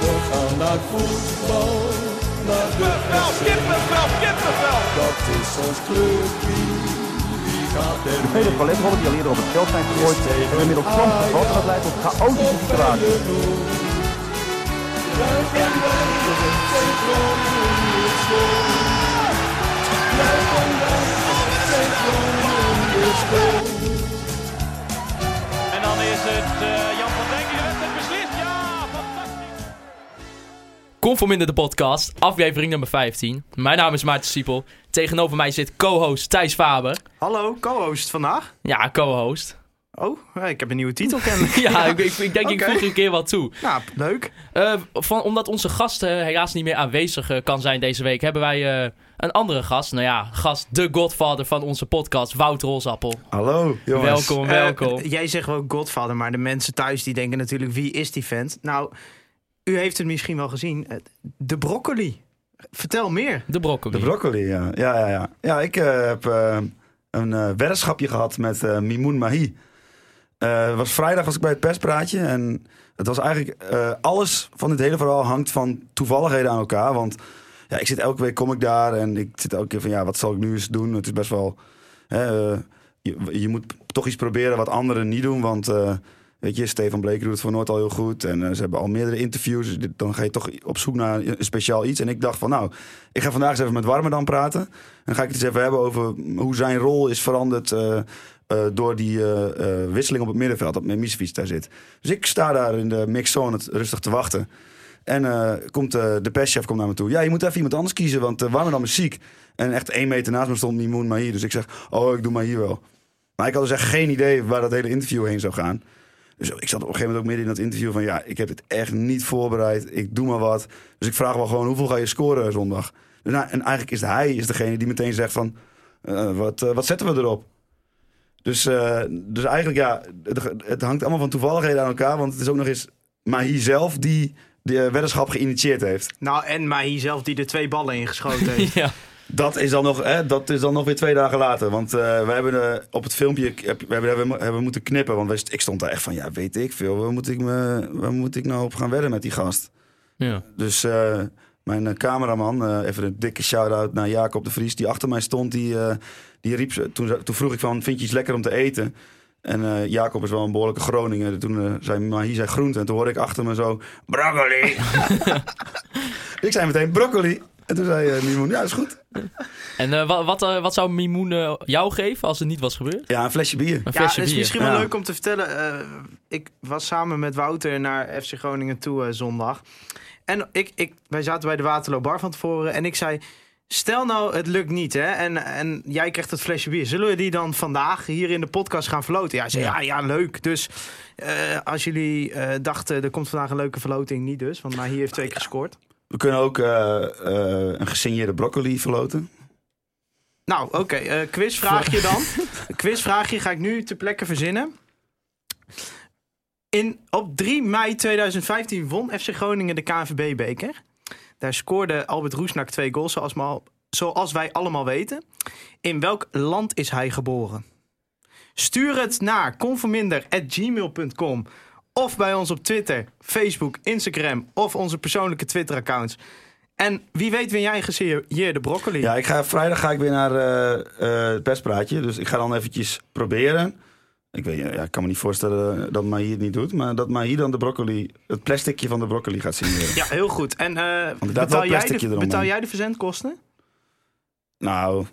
We gaan naar voetbal, naar de Kippenvel, kippenvel, kippenvel. Dat is ons clubje, De vele paletrollen die al eerder op het veld zijn gegooid, hebben inmiddels soms gevat en dat leidt tot chaotische situaties. En dan is het eh, Jan Conforminder de podcast, aflevering nummer 15. Mijn naam is Maarten Siepel. Tegenover mij zit co-host Thijs Faber. Hallo, co-host vandaag. Ja, co-host. Oh, ja, ik heb een nieuwe titel kennelijk. Ja, ik, ik, ik denk ik Oké. voeg een keer wat toe. Nou, leuk. Eh, van, omdat onze gast eh, helaas niet meer aanwezig eh, kan zijn deze week, hebben wij eh, een andere gast. Nou ja, gast, de godfather van onze podcast, Wouter Rolsappel. Hallo, jongens. Welkom, welkom. jij zegt wel Godfather, maar de mensen thuis die denken natuurlijk, wie is die vent? Nou, u heeft het misschien wel gezien. eh, De broccoli. Vertel meer. De broccoli. De broccoli, ja. Ja, ja, ja. ja ik eh, heb eh, een eh weddenschapje gehad met eh Mimoun Mahi. Eh, het was vrijdag was ik bij het perspraatje. En het was eigenlijk... eh, alles van dit hele verhaal hangt van toevalligheden aan elkaar. Want ja, ik zit elke week, kom ik daar. En ik zit elke keer van, ja, wat zal ik nu eens doen? Het is best wel... Hè, je, je moet toch iets proberen wat anderen niet doen. Want... Weet je, Stefan Bleker doet het voor Noord al heel goed. En eh, ze hebben al meerdere interviews. Dus dan ga je toch op zoek naar een speciaal iets. En ik dacht van nou, ik ga vandaag eens even met Warmerdam praten. En ga ik het eens even hebben over hoe zijn rol is veranderd... eh, eh, door die wisseling op het middenveld, dat Misevic daar zit. Dus ik sta daar in de mixzone rustig te wachten. En komt de perschef komt naar me toe. Ja, je moet even iemand anders kiezen, want uh, is ziek. En echt één meter naast me stond Mimoun Mahir. Dus ik zeg, oh, ik doe maar hier wel. Maar ik had dus echt geen idee waar dat hele interview heen zou gaan. Dus ik zat op een gegeven moment ook midden in dat interview van... ja, ik heb het echt niet voorbereid. Ik doe maar wat. Dus ik vraag wel gewoon, hoeveel ga je scoren zondag? Dus nou, en eigenlijk is hij is degene die meteen zegt van... eh, wat, eh, wat zetten we erop? Dus, eh, dus eigenlijk, ja, het, het hangt allemaal van toevalligheden aan elkaar. Want het is ook nog eens Mahi zelf die de weddenschap geïnitieerd heeft. Nou, en Mahi zelf die er twee ballen ingeschoten heeft. Ja. Dat is dan nog, hè, dat is dan nog weer twee dagen later. Want eh, we hebben eh, op het filmpje we hebben, hebben, hebben moeten knippen. Want wij- ik stond daar echt van, ja, weet ik veel. Waar moet ik, me, waar moet ik nou op gaan wedden met die gast? Ja. Dus eh, mijn cameraman, even een dikke shout-out naar Jacob de Vries... die achter mij stond, die, die riep... Toen, toen vroeg ik van, vind je iets lekker om te eten? En Jacob is wel een behoorlijke Groninger. Toen eh, zei maar hier zei groente. En toen hoorde ik achter me zo, broccoli. ik zei meteen, broccoli. En toen zei uh, Mimoen, ja, is goed. En eh, wat, wat, eh, wat zou Mimoen jou geven als het niet was gebeurd? Ja, een flesje bier. Een Ja, flesje het is bier. misschien wel Ja. leuk om te vertellen. eh, ik was samen met Wouter naar FC Groningen toe eh, zondag. En ik, ik, wij zaten bij de Waterloo Bar van tevoren. En ik zei, stel nou het lukt niet hè. En, en jij krijgt het flesje bier. Zullen we die dan vandaag hier in de podcast gaan verloten? Ja, zei, ja, ja, leuk. Dus eh, als jullie eh, dachten, er komt vandaag een leuke verloting. Niet dus, want maar hier heeft twee keer gescoord. We kunnen ook eh, eh, een gesigneerde broccoli verloten. Nou, oké. eh, quizvraagje dan. Quizvraagje ga ik nu ter plekke verzinnen. In, op 3 mei 2015 won FC Groningen de KNVB-beker. Daar scoorde Albert Roesnak twee goals, zoals, maar, zoals wij allemaal weten. In welk land is hij geboren? Stuur het naar conforminder.gmail.com of bij ons op Twitter, Facebook, Instagram of onze persoonlijke Twitter-accounts. En wie weet win jij een gesigneerde broccoli. Ja, ik ga, vrijdag ga ik weer naar eh, eh, het perspraatje. Dus ik ga dan eventjes proberen. Ik, weet, ja, ik kan me niet voorstellen dat Mahi het niet doet. Maar dat Mahi dan de broccoli, het plasticje van de broccoli gaat signeren. Ja, heel goed. En eh, daar wel betaal, jij de, betaal jij de verzendkosten? Nou,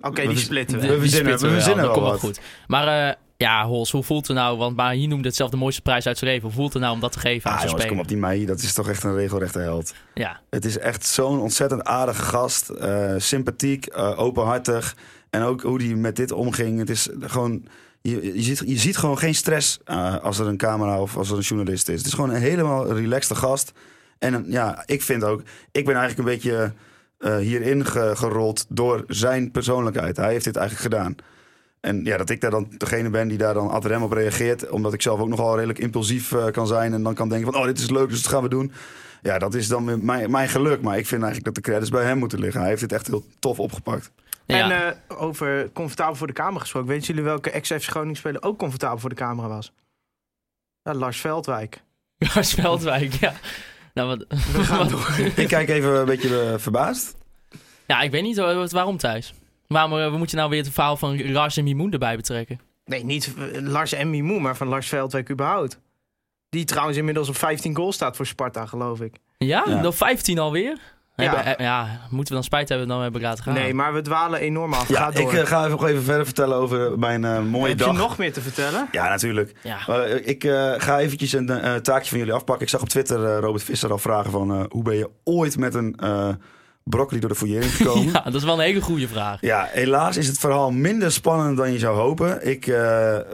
Oké, die splitten we we. Verzinnen- we verzinnen dat wel komt wel wat. goed. Maar eh, ja, Hols, hoe voelt het nou? Want maar hier noemde het zelf de mooiste prijs uit zijn leven. Hoe voelt het nou om dat te geven aan ah, jongens, kom speler? op die Mahi. Dat is toch echt een regelrechte held. Ja, Het is echt zo'n ontzettend aardige gast. eh, sympathiek, eh, openhartig. En ook hoe hij met dit omging. Het is gewoon... Je, je, ziet, je ziet gewoon geen stress eh, als er een camera of als er een journalist is. Het is gewoon een helemaal relaxte gast. En ja, ik vind ook... Ik ben eigenlijk een beetje hierin ge- gerold door zijn persoonlijkheid. Hij heeft dit eigenlijk gedaan. En ja, dat ik daar dan degene ben die daar dan ad rem op reageert. Omdat ik zelf ook nogal redelijk impulsief eh, kan zijn. En dan kan denken van, oh, dit is leuk, dus dat gaan we doen. Ja, dat is dan mijn, mijn geluk. Maar ik vind eigenlijk dat de credits bij hem moeten liggen. Hij heeft het echt heel tof opgepakt. ja. En eh, over comfortabel voor de camera gesproken. Weten jullie welke ex-FC Groningen speler ook comfortabel voor de camera was? Ja, Lars Veldwijk. Lars Veldwijk, ja. Nou, wat, We gaan wat- door. Ik kijk even een beetje eh, verbaasd. Ja, ik weet niet wa- waarom Thijs. Waarom eh, moet je nou weer het verhaal van Lars en Mimoen erbij betrekken? Nee, niet eh, Lars en Mimoe, maar van Lars Veldwijk überhaupt. Die trouwens inmiddels op 15 goals staat voor Sparta, geloof ik. Ja, Ja. nog 15 alweer? Ja. Ja. ja, moeten we dan spijt hebben dat we hebben laten gaan? Nee, maar we dwalen enorm af. Ja, Ga door. ik eh, ga even, nog even verder vertellen over mijn eh, mooie Heb dag. je nog meer te vertellen? Ja, natuurlijk. Ja. Eh, ik eh, ga eventjes een eh, taakje van jullie afpakken. Ik zag op Twitter eh, Robert Visser al vragen van... eh, hoe ben je ooit met een eh, broccoli door de fouillering gekomen? ja, dat is wel een hele goede vraag. Ja, helaas is het verhaal minder spannend dan je zou hopen. Ik eh, eh,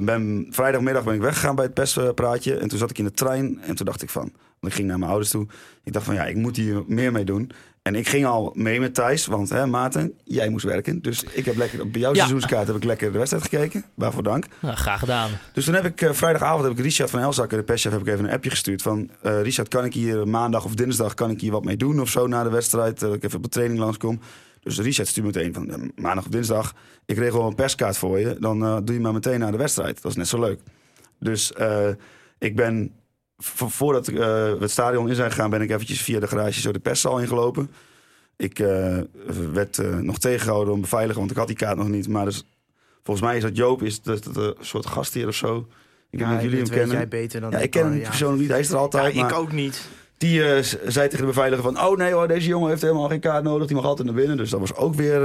ben vrijdagmiddag ben ik weggegaan bij het perspraatje. En toen zat ik in de trein en toen dacht ik van... Want ik ging naar mijn ouders toe. Ik dacht van ja, ik moet hier meer mee doen. En ik ging al mee met Thijs, want hè, Maarten, jij moest werken. Dus ik heb lekker, op jouw Ja. seizoenskaart heb ik lekker de wedstrijd gekeken. Waarvoor dank. Nou, graag gedaan. Dus toen heb ik eh, vrijdagavond heb ik Richard van Elzakker, de perschef, heb ik even een appje gestuurd van eh, Richard, kan ik hier maandag of dinsdag kan ik hier wat mee doen of zo na de wedstrijd, eh, dat ik even op de training langskom. Dus Richard stuurt meteen van maandag of dinsdag, ik regel een perskaart voor je, dan doe je maar meteen naar de wedstrijd. Dat is net zo leuk. Dus ik ben voordat eh, we het stadion in zijn gegaan, ben ik eventjes via de garage zo de perszaal ingelopen. Ik eh, werd eh, nog tegengehouden door een beveiliger, want ik had die kaart nog niet. Maar dus, volgens mij is dat Joop, is dat, dat een soort gastheer of zo. Ik weet niet of jullie hem kennen. jij beter dan Ja, ik ken hem persoonlijk niet. Hij is er Ja, altijd. ik maar ook niet. Die zei tegen de beveiliger van... Oh nee hoor, deze jongen heeft helemaal geen kaart nodig. Die mag altijd naar binnen. Dus dat was ook weer,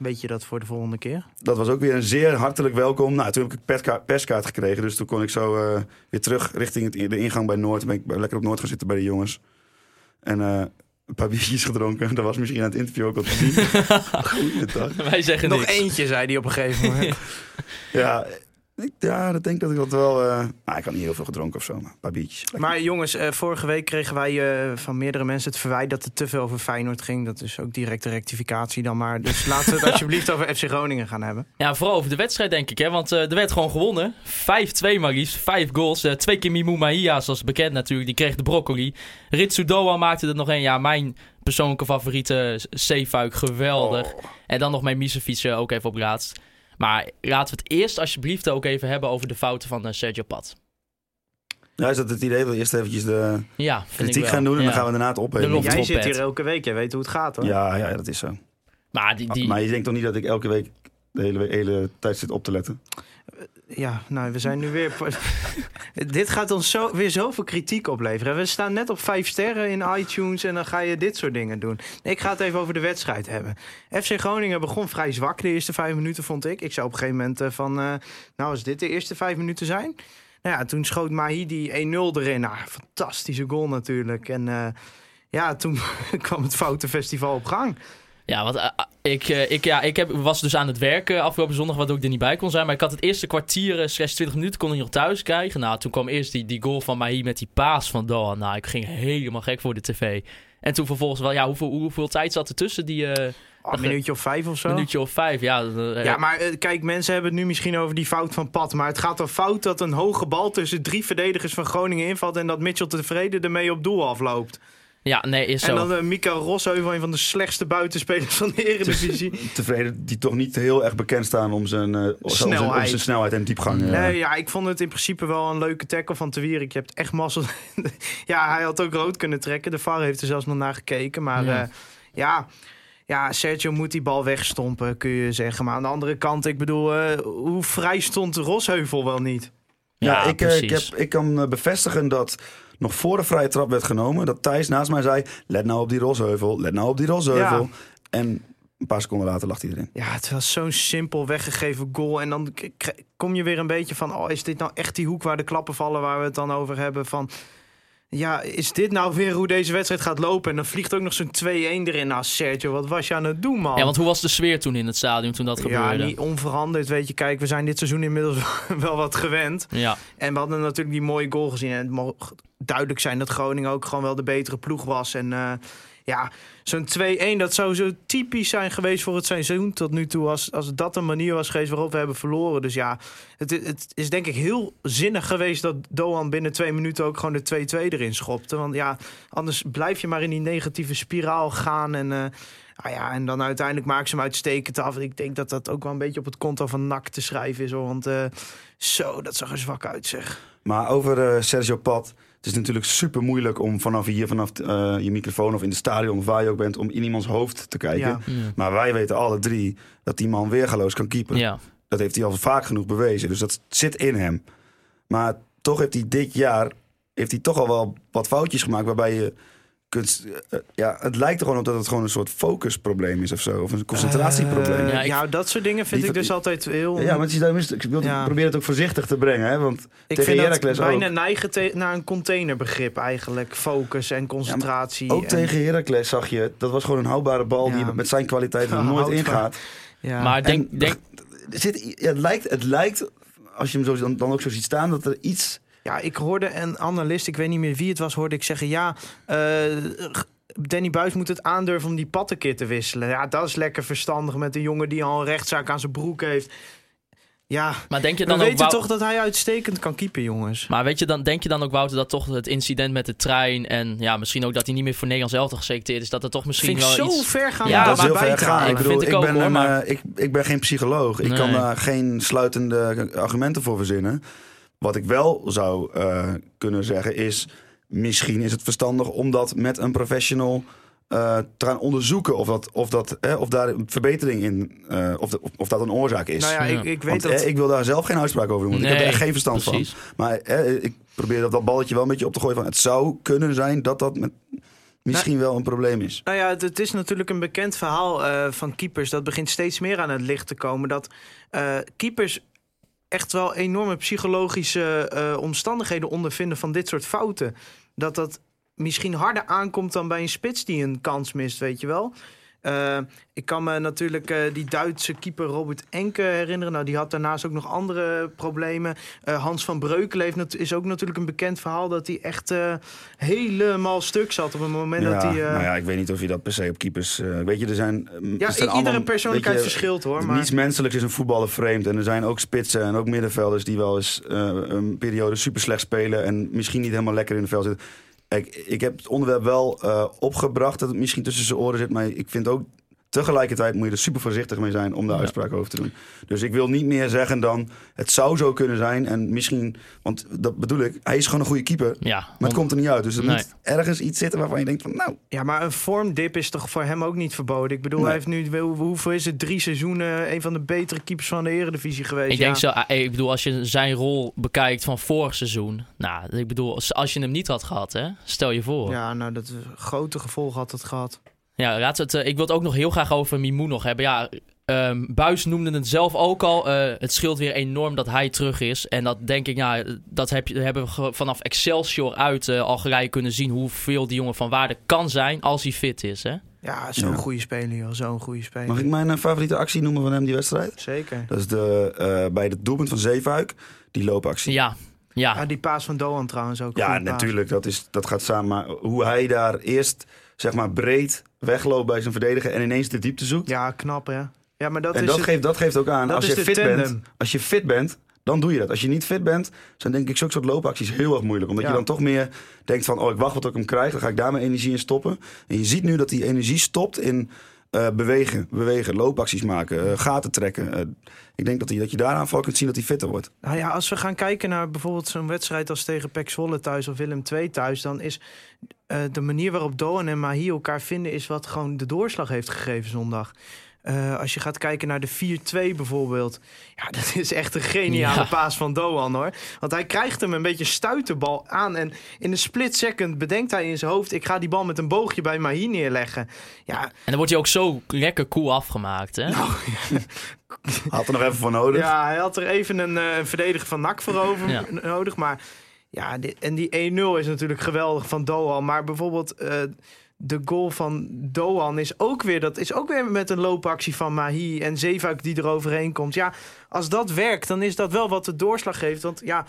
Weet je dat voor de volgende keer? dat was ook weer een zeer hartelijk welkom. Nou, toen heb ik een perska- perskaart gekregen. Dus toen kon ik zo eh, weer terug richting het, de ingang bij Noord. Ben ik lekker op Noord gaan zitten bij de jongens. En eh, een paar biertjes gedronken. Dat was misschien aan het interview ook al te zien. Goeiedag. Wij zeggen Nog niks. eentje, zei hij op een gegeven moment. Ja, ik, ja, dat denk ik dat ik dat wel... eh nou, ik had niet heel veel gedronken of zo, maar een paar biertjes. Lekker. maar jongens, eh, vorige week kregen wij eh, van meerdere mensen het verwijt dat het te veel over Feyenoord ging. Dat is ook direct de rectificatie dan maar. Dus laten we het alsjeblieft over FC Groningen gaan hebben. Ja, vooral over de wedstrijd denk ik. Hè? Want eh, er werd gewoon gewonnen. 5-2 maar liefst. Vijf goals. Twee keer Mimou Mahia, zoals bekend natuurlijk. Die kreeg de broccoli. Ritsu Doan maakte er nog een. Ja, mijn persoonlijke favoriete Zeefuik. Geweldig. Oh. En dan nog mijn Misefiets eh, ook even op laatst. Maar laten we het eerst alsjeblieft ook even hebben over de fouten van eh, Sergio Pat. Ja, is dat het idee dat we eerst eventjes de Ja, vind ik kritiek gaan doen en dan gaan we daarna het opheffen? Jij zit bed. hier elke week, jij weet hoe het gaat hoor. Ja, ja, dat is zo. Maar die, die, Maar je denkt toch niet dat ik elke week de hele, hele tijd zit op te letten? Ja, nou, we zijn nu weer. dit gaat ons zo, weer zoveel kritiek opleveren. We staan net op vijf sterren in iTunes en dan ga je dit soort dingen doen. Ik ga het even over de wedstrijd hebben. FC Groningen begon vrij zwak de eerste vijf minuten, vond ik. Ik zou op een gegeven moment eh, van. eh, nou, als dit de eerste vijf minuten zijn. Nou ja, toen schoot Mahi die 1-0 erin. Nou, fantastische goal natuurlijk. En eh, ja, toen kwam het foutenfestival op gang. Ja, want eh, ik, eh, ik, ja, ik heb, was dus aan het werken afgelopen zondag, waardoor ik er niet bij kon zijn. Maar ik had het eerste kwartier, eh, slash 20 minuten, kon ik nog thuis krijgen. Nou, toen kwam eerst die, die goal van Mahi met die paas van Doan. Nou, ik ging helemaal gek voor de tv. En toen vervolgens wel, ja, hoeveel, hoeveel tijd zat er tussen die eh Oh, een minuutje of vijf of zo. minuutje of vijf? Ja, eh, Ja, maar eh, kijk, mensen hebben het nu misschien over die fout van Pat. Maar het gaat er fout dat een hoge bal tussen drie verdedigers van Groningen invalt. En dat Mitchell tevreden ermee op doel afloopt. Ja, nee, is En zo. dan uh, Mika Rosheuvel, een van de slechtste buitenspelers van de Eredivisie. Tevreden, die toch niet heel erg bekend staan om zijn, eh, om zijn, om Snelheid. zijn snelheid en diepgang. eh. Nee, ja, ik vond het in principe wel een leuke tackle van Te Wierik. Je hebt echt mazzel. ja, hij had ook rood kunnen trekken. De VAR heeft er zelfs nog naar gekeken. Maar Ja. ja. ja, ja, Sergio moet die bal wegstompen, kun je zeggen. Maar aan de andere kant, ik bedoel, eh, hoe vrij stond Rosheuvel wel niet? Ja, ik, eh, ik, precies. heb, ik kan eh, bevestigen dat nog voor de vrije trap werd genomen, dat Thijs naast mij zei: Let nou op die Rosheuvel, let nou op die Rosheuvel. En een paar seconden later lag hij erin. Ja, het was zo'n simpel weggegeven goal. En dan kom je weer een beetje van... oh, is dit nou echt die hoek waar de klappen vallen... waar we het dan over hebben van... ja, is dit nou weer hoe deze wedstrijd gaat lopen? En dan vliegt ook nog zo'n 2-1 erin. Nou, Sergio, wat was je aan het doen, man? Ja, want hoe was de sfeer toen in het stadion toen dat Ja, gebeurde? niet onveranderd, weet je. Kijk, we zijn dit seizoen inmiddels wel wat gewend. Ja, En we hadden natuurlijk die mooie goal gezien. En het mag duidelijk zijn dat Groningen ook gewoon wel de betere ploeg was. En eh, ja, zo'n 2-1, dat zou zo typisch zijn geweest voor het seizoen tot nu toe. Als, als dat een manier was geweest waarop we hebben verloren. Dus ja, het, het is denk ik heel zinnig geweest dat Doan binnen twee minuten ook gewoon de 2-2 erin schopte. Want ja, anders blijf je maar in die negatieve spiraal gaan. En, eh, nou ja, en dan uiteindelijk maken ze hem uitstekend af. Ik denk dat dat ook wel een beetje op het konto van NAC te schrijven is. Hoor. Want eh, zo, dat zag er zwak uit zeg. Maar over eh, Sergio Pat, Het is natuurlijk super moeilijk om vanaf hier, vanaf eh, je microfoon of in de stadion of waar je ook bent, om in iemands hoofd te kijken. Ja. Ja. Maar wij weten alle drie dat die man weergaloos kan keepen. Ja. Dat heeft hij al vaak genoeg bewezen. Dus dat zit in hem. Maar toch heeft hij dit jaar heeft hij toch al wel wat foutjes gemaakt waarbij je eh, ja, het lijkt er gewoon op dat het gewoon een soort focusprobleem is of zo. Of een concentratieprobleem. Eh, Ja, ik- ja, dat soort dingen vind Die- ik dus altijd heel... ja, is het- ik wil, Ja. probeer het ook voorzichtig te brengen. Hè? Want ik tegen vind dat Heracles bijna ook. neigen te- naar een containerbegrip eigenlijk. Focus en concentratie. Ook en- tegen Heracles zag je, dat was gewoon een houdbare bal Ja. die met zijn kwaliteiten er Ja, nooit ingaat. Ja. Maar denk, En denk, zit, ja, het, lijkt, het lijkt, als je hem zo, dan, dan ook zo ziet staan, dat er iets... Ja, ik hoorde een analist, ik weet niet meer wie het was, hoorde ik zeggen... ja, eh, Danny Buis moet het aandurven om die pat een keer te wisselen. Ja, dat is lekker verstandig met een jongen die al een rechtszaak aan zijn broek heeft. Ja, maar denk je we dan ook... weten Wou- toch dat hij uitstekend kan keepen, jongens. Maar weet je dan, denk je dan ook, Wouter, dat toch het incident met de trein... en ja, misschien ook dat hij niet meer voor Nederlands elftal geselecteerd is... dat er toch misschien Vind ik wel zo iets... ver gaan Ja, dat is heel bij ver gaan. Ik bedoel, ik, ik ook, ben, hoor, een, maar- eh, ik, ik ben geen psycholoog. Ik Nee. kan daar geen sluitende argumenten voor verzinnen. Wat ik wel zou eh, kunnen zeggen is... misschien is het verstandig om dat met een professional... eh, te gaan onderzoeken of, dat, of, dat, eh, of daar een verbetering in, eh, of, de- of, dat een oorzaak is. Nou ja, Ja. ik, ik weet Want, dat... eh, ik wil daar zelf geen uitspraak over doen, want ik heb er echt geen verstand precies. van. Maar eh, ik probeer dat, dat balletje wel een beetje op te gooien van... het zou kunnen zijn dat dat met, misschien wel een probleem is. Nou ja, het, het is natuurlijk een bekend verhaal eh, van keepers. Dat begint steeds meer aan het licht te komen. Dat eh, keepers echt wel enorme psychologische eh, omstandigheden ondervinden van dit soort fouten. Dat dat misschien harder aankomt dan bij een spits die een kans mist, weet je wel. Eh, ik kan me natuurlijk eh, die Duitse keeper Robert Enke herinneren. Nou, die had daarnaast ook nog andere problemen. Eh, Hans van Breukelen heeft is ook natuurlijk een bekend verhaal... dat hij echt helemaal stuk zat op het moment dat hij... nou ja, ik weet niet of je dat per se op keepers... weet je, er zijn... ja, er zijn iedere allemaal- persoonlijkheid je, verschilt hoor. Maar... Niets menselijks is een voetballer vreemd. En er zijn ook spitsen en ook middenvelders die wel eens een periode super slecht spelen. En misschien niet helemaal lekker in het veld zitten. Ik, ik heb het onderwerp wel eh, opgebracht dat het misschien tussen zijn oren zit. Maar ik vind ook tegelijkertijd moet je er super voorzichtig mee zijn om daar Ja. uitspraak over te doen. Dus ik wil niet meer zeggen dan het zou zo kunnen zijn. En misschien, want dat bedoel ik, hij is gewoon een goede keeper. Ja, Maar het komt er niet uit. Dus er Nee. moet ergens iets zitten waarvan je denkt van nou... Ja, maar een vormdip is toch voor hem ook niet verboden? Ik bedoel, Nee. hij heeft nu, hoe- hoeveel is het, drie seizoenen... een van de betere keepers van de eredivisie geweest. Ik ja. denk zo, eh, ik bedoel, als je zijn rol bekijkt van vorig seizoen. Nou, ik bedoel, als- als je hem niet had gehad, hè, stel je voor. Ja, Ja, nou, dat grote gevolgen had het gehad. Laat het, eh, ik wil het ook nog heel graag over Mimoen nog hebben. Ja, ehm Buis noemde het zelf ook al. eh, het scheelt weer enorm dat hij terug is. En dat denk ik, ja, dat heb je, hebben we vanaf Excelsior uit eh, Algerije kunnen zien. Hoeveel die jongen van waarde kan zijn als hij fit is. Hè? Ja, zo'n Ja. goede speler, joh. Zo'n goede speler. Mag ik mijn favoriete actie noemen van hem die wedstrijd? Zeker. Dat is de, eh, bij het doelpunt van Zeefuik, die loopactie. Ja, ja. Ja, die paas van Doan trouwens ook. Ja, paas. natuurlijk, dat, is, dat gaat samen. Maar hoe hij daar eerst, zeg maar, breed wegloopt bij zijn verdediger en ineens de diepte zoekt. Ja, knap, hè? Ja, maar dat en is dat, het- geeft, dat geeft ook aan, als je, fit bent, als je fit bent, dan doe je dat. Als je niet fit bent, zijn denk ik zulke soort loopacties heel erg moeilijk. Omdat Ja. je dan toch meer denkt van, oh, ik wacht wat ik hem krijg. Dan ga ik daar mijn energie in stoppen. En je ziet nu dat die energie stopt in eh, bewegen, bewegen, loopacties maken, eh, gaten trekken. Eh, ik denk dat, hij, dat je daaraan vooral kunt zien dat hij fitter wordt. Nou ja, als we gaan kijken naar bijvoorbeeld zo'n wedstrijd als tegen PEC Zwolle thuis of Willem II thuis, dan is eh, de manier waarop Doan en Mahi elkaar vinden, is wat gewoon de doorslag heeft gegeven zondag. Eh, als je gaat kijken naar de 4-2 bijvoorbeeld. Ja, dat is echt een geniale Ja. paas van Doan hoor. Want hij krijgt hem een beetje stuiterbal aan. En in een split second bedenkt hij in zijn hoofd... ik ga die bal met een boogje bij Mahi neerleggen. Ja, En dan wordt hij ook zo lekker cool afgemaakt. Hè? Had er nog even voor nodig. Ja, hij had er even een, eh, een verdediger van NAC voor over Ja. nodig. Maar ja, en die 1-0 is natuurlijk geweldig van Doan. Maar bijvoorbeeld eh, de goal van Doan is ook weer... dat is ook weer met een loopactie van Mahi en Zeefuik die er overheen komt. Ja, als dat werkt, dan is dat wel wat de doorslag geeft. Want ja,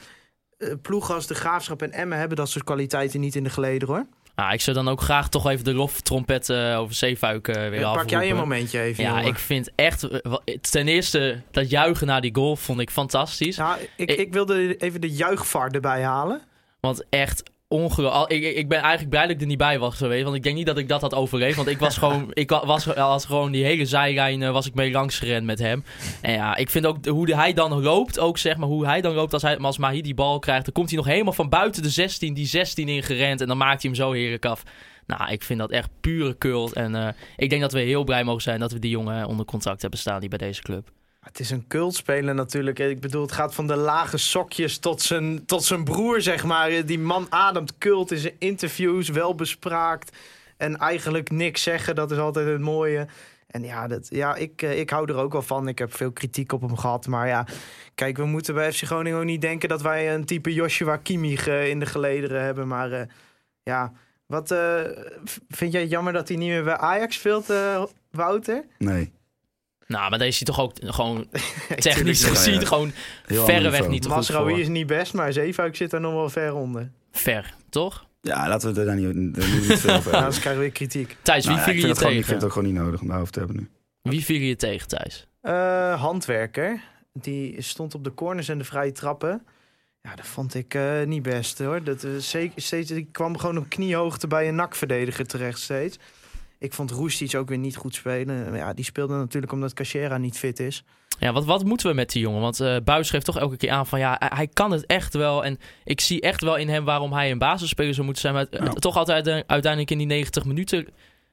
eh, ploegen als de Graafschap en Emmen hebben dat soort kwaliteiten niet in de geleden hoor. Nou, ik zou dan ook graag toch even de loftrompet eh, over Zeefuik eh, weer Eh, afroepen. Pak jij een momentje even, Ja, jongen. ik vind echt... eh, Ten eerste, dat juichen na die goal vond ik fantastisch. Ja, ik, Ik- ik wilde even de juichvar erbij halen. Want echt, onge... al- Ik, ik- ben eigenlijk blij dat ik er niet bij was geweest. Want ik denk niet dat ik dat had overleefd. Want ik was gewoon, ik wa- was, was gewoon die hele zijlijn was ik mee langs gerend met hem. En ja, ik vind ook hoe hij dan loopt, ook zeg maar hoe hij dan loopt als, hij, als Mahi die bal krijgt. Dan komt hij nog helemaal van buiten de 16, die 16 ingerend. En dan maakt hij hem zo heerlijk af. Nou, ik vind dat echt pure kult. En eh, ik denk dat we heel blij mogen zijn dat we die jongen onder contract hebben staan die bij deze club. Het is een cultspeler natuurlijk. Ik bedoel, het gaat van de lage sokjes tot zijn, tot zijn broer, zeg maar. Die man ademt cult in zijn interviews, wel bespraakt. En eigenlijk niks zeggen, dat is altijd het mooie. En ja, dat, ja ik, eh, ik hou er ook wel van. Ik heb veel kritiek op hem gehad. Maar ja, kijk, we moeten bij FC Groningen ook niet denken... dat wij een type Joshua Kimmich eh, in de gelederen hebben. Maar eh, ja, wat vind jij jammer dat hij niet meer bij Ajax speelt, Wouter? Nee. Nou, maar daar is hij toch ook gewoon technisch ja, ja. gezien gewoon Heel verreweg niet te goed Masraoui voor. is niet best, maar Zeefuik zit daar nog wel ver onder. Ver, toch? Ja, laten we er daar niet, daar niet veel over hebben. anders krijgen we weer kritiek. Thijs, wie Nou ja, viel ik, je het gewoon, ik vind tegen? het ook gewoon niet nodig om daarover te hebben nu. Wie viel je tegen, Thijs? Eh, handwerker. Die stond op de corners en de vrije trappen. Ja, dat vond ik eh, niet best hoor. Dat, eh, zeker, steeds, die kwam gewoon op kniehoogte bij een nakverdediger terecht steeds. Ik vond Roestic ook weer niet goed spelen. Ja, die speelde natuurlijk omdat Cachera niet fit is. Ja, wat, wat moeten we met die jongen? Want eh Buis geeft toch elke keer aan van ja, hij, kan het echt wel. En ik zie echt wel in hem waarom hij een basisspeler zou moeten zijn. Maar Ja. toch altijd eh, uiteindelijk in die 90 minuten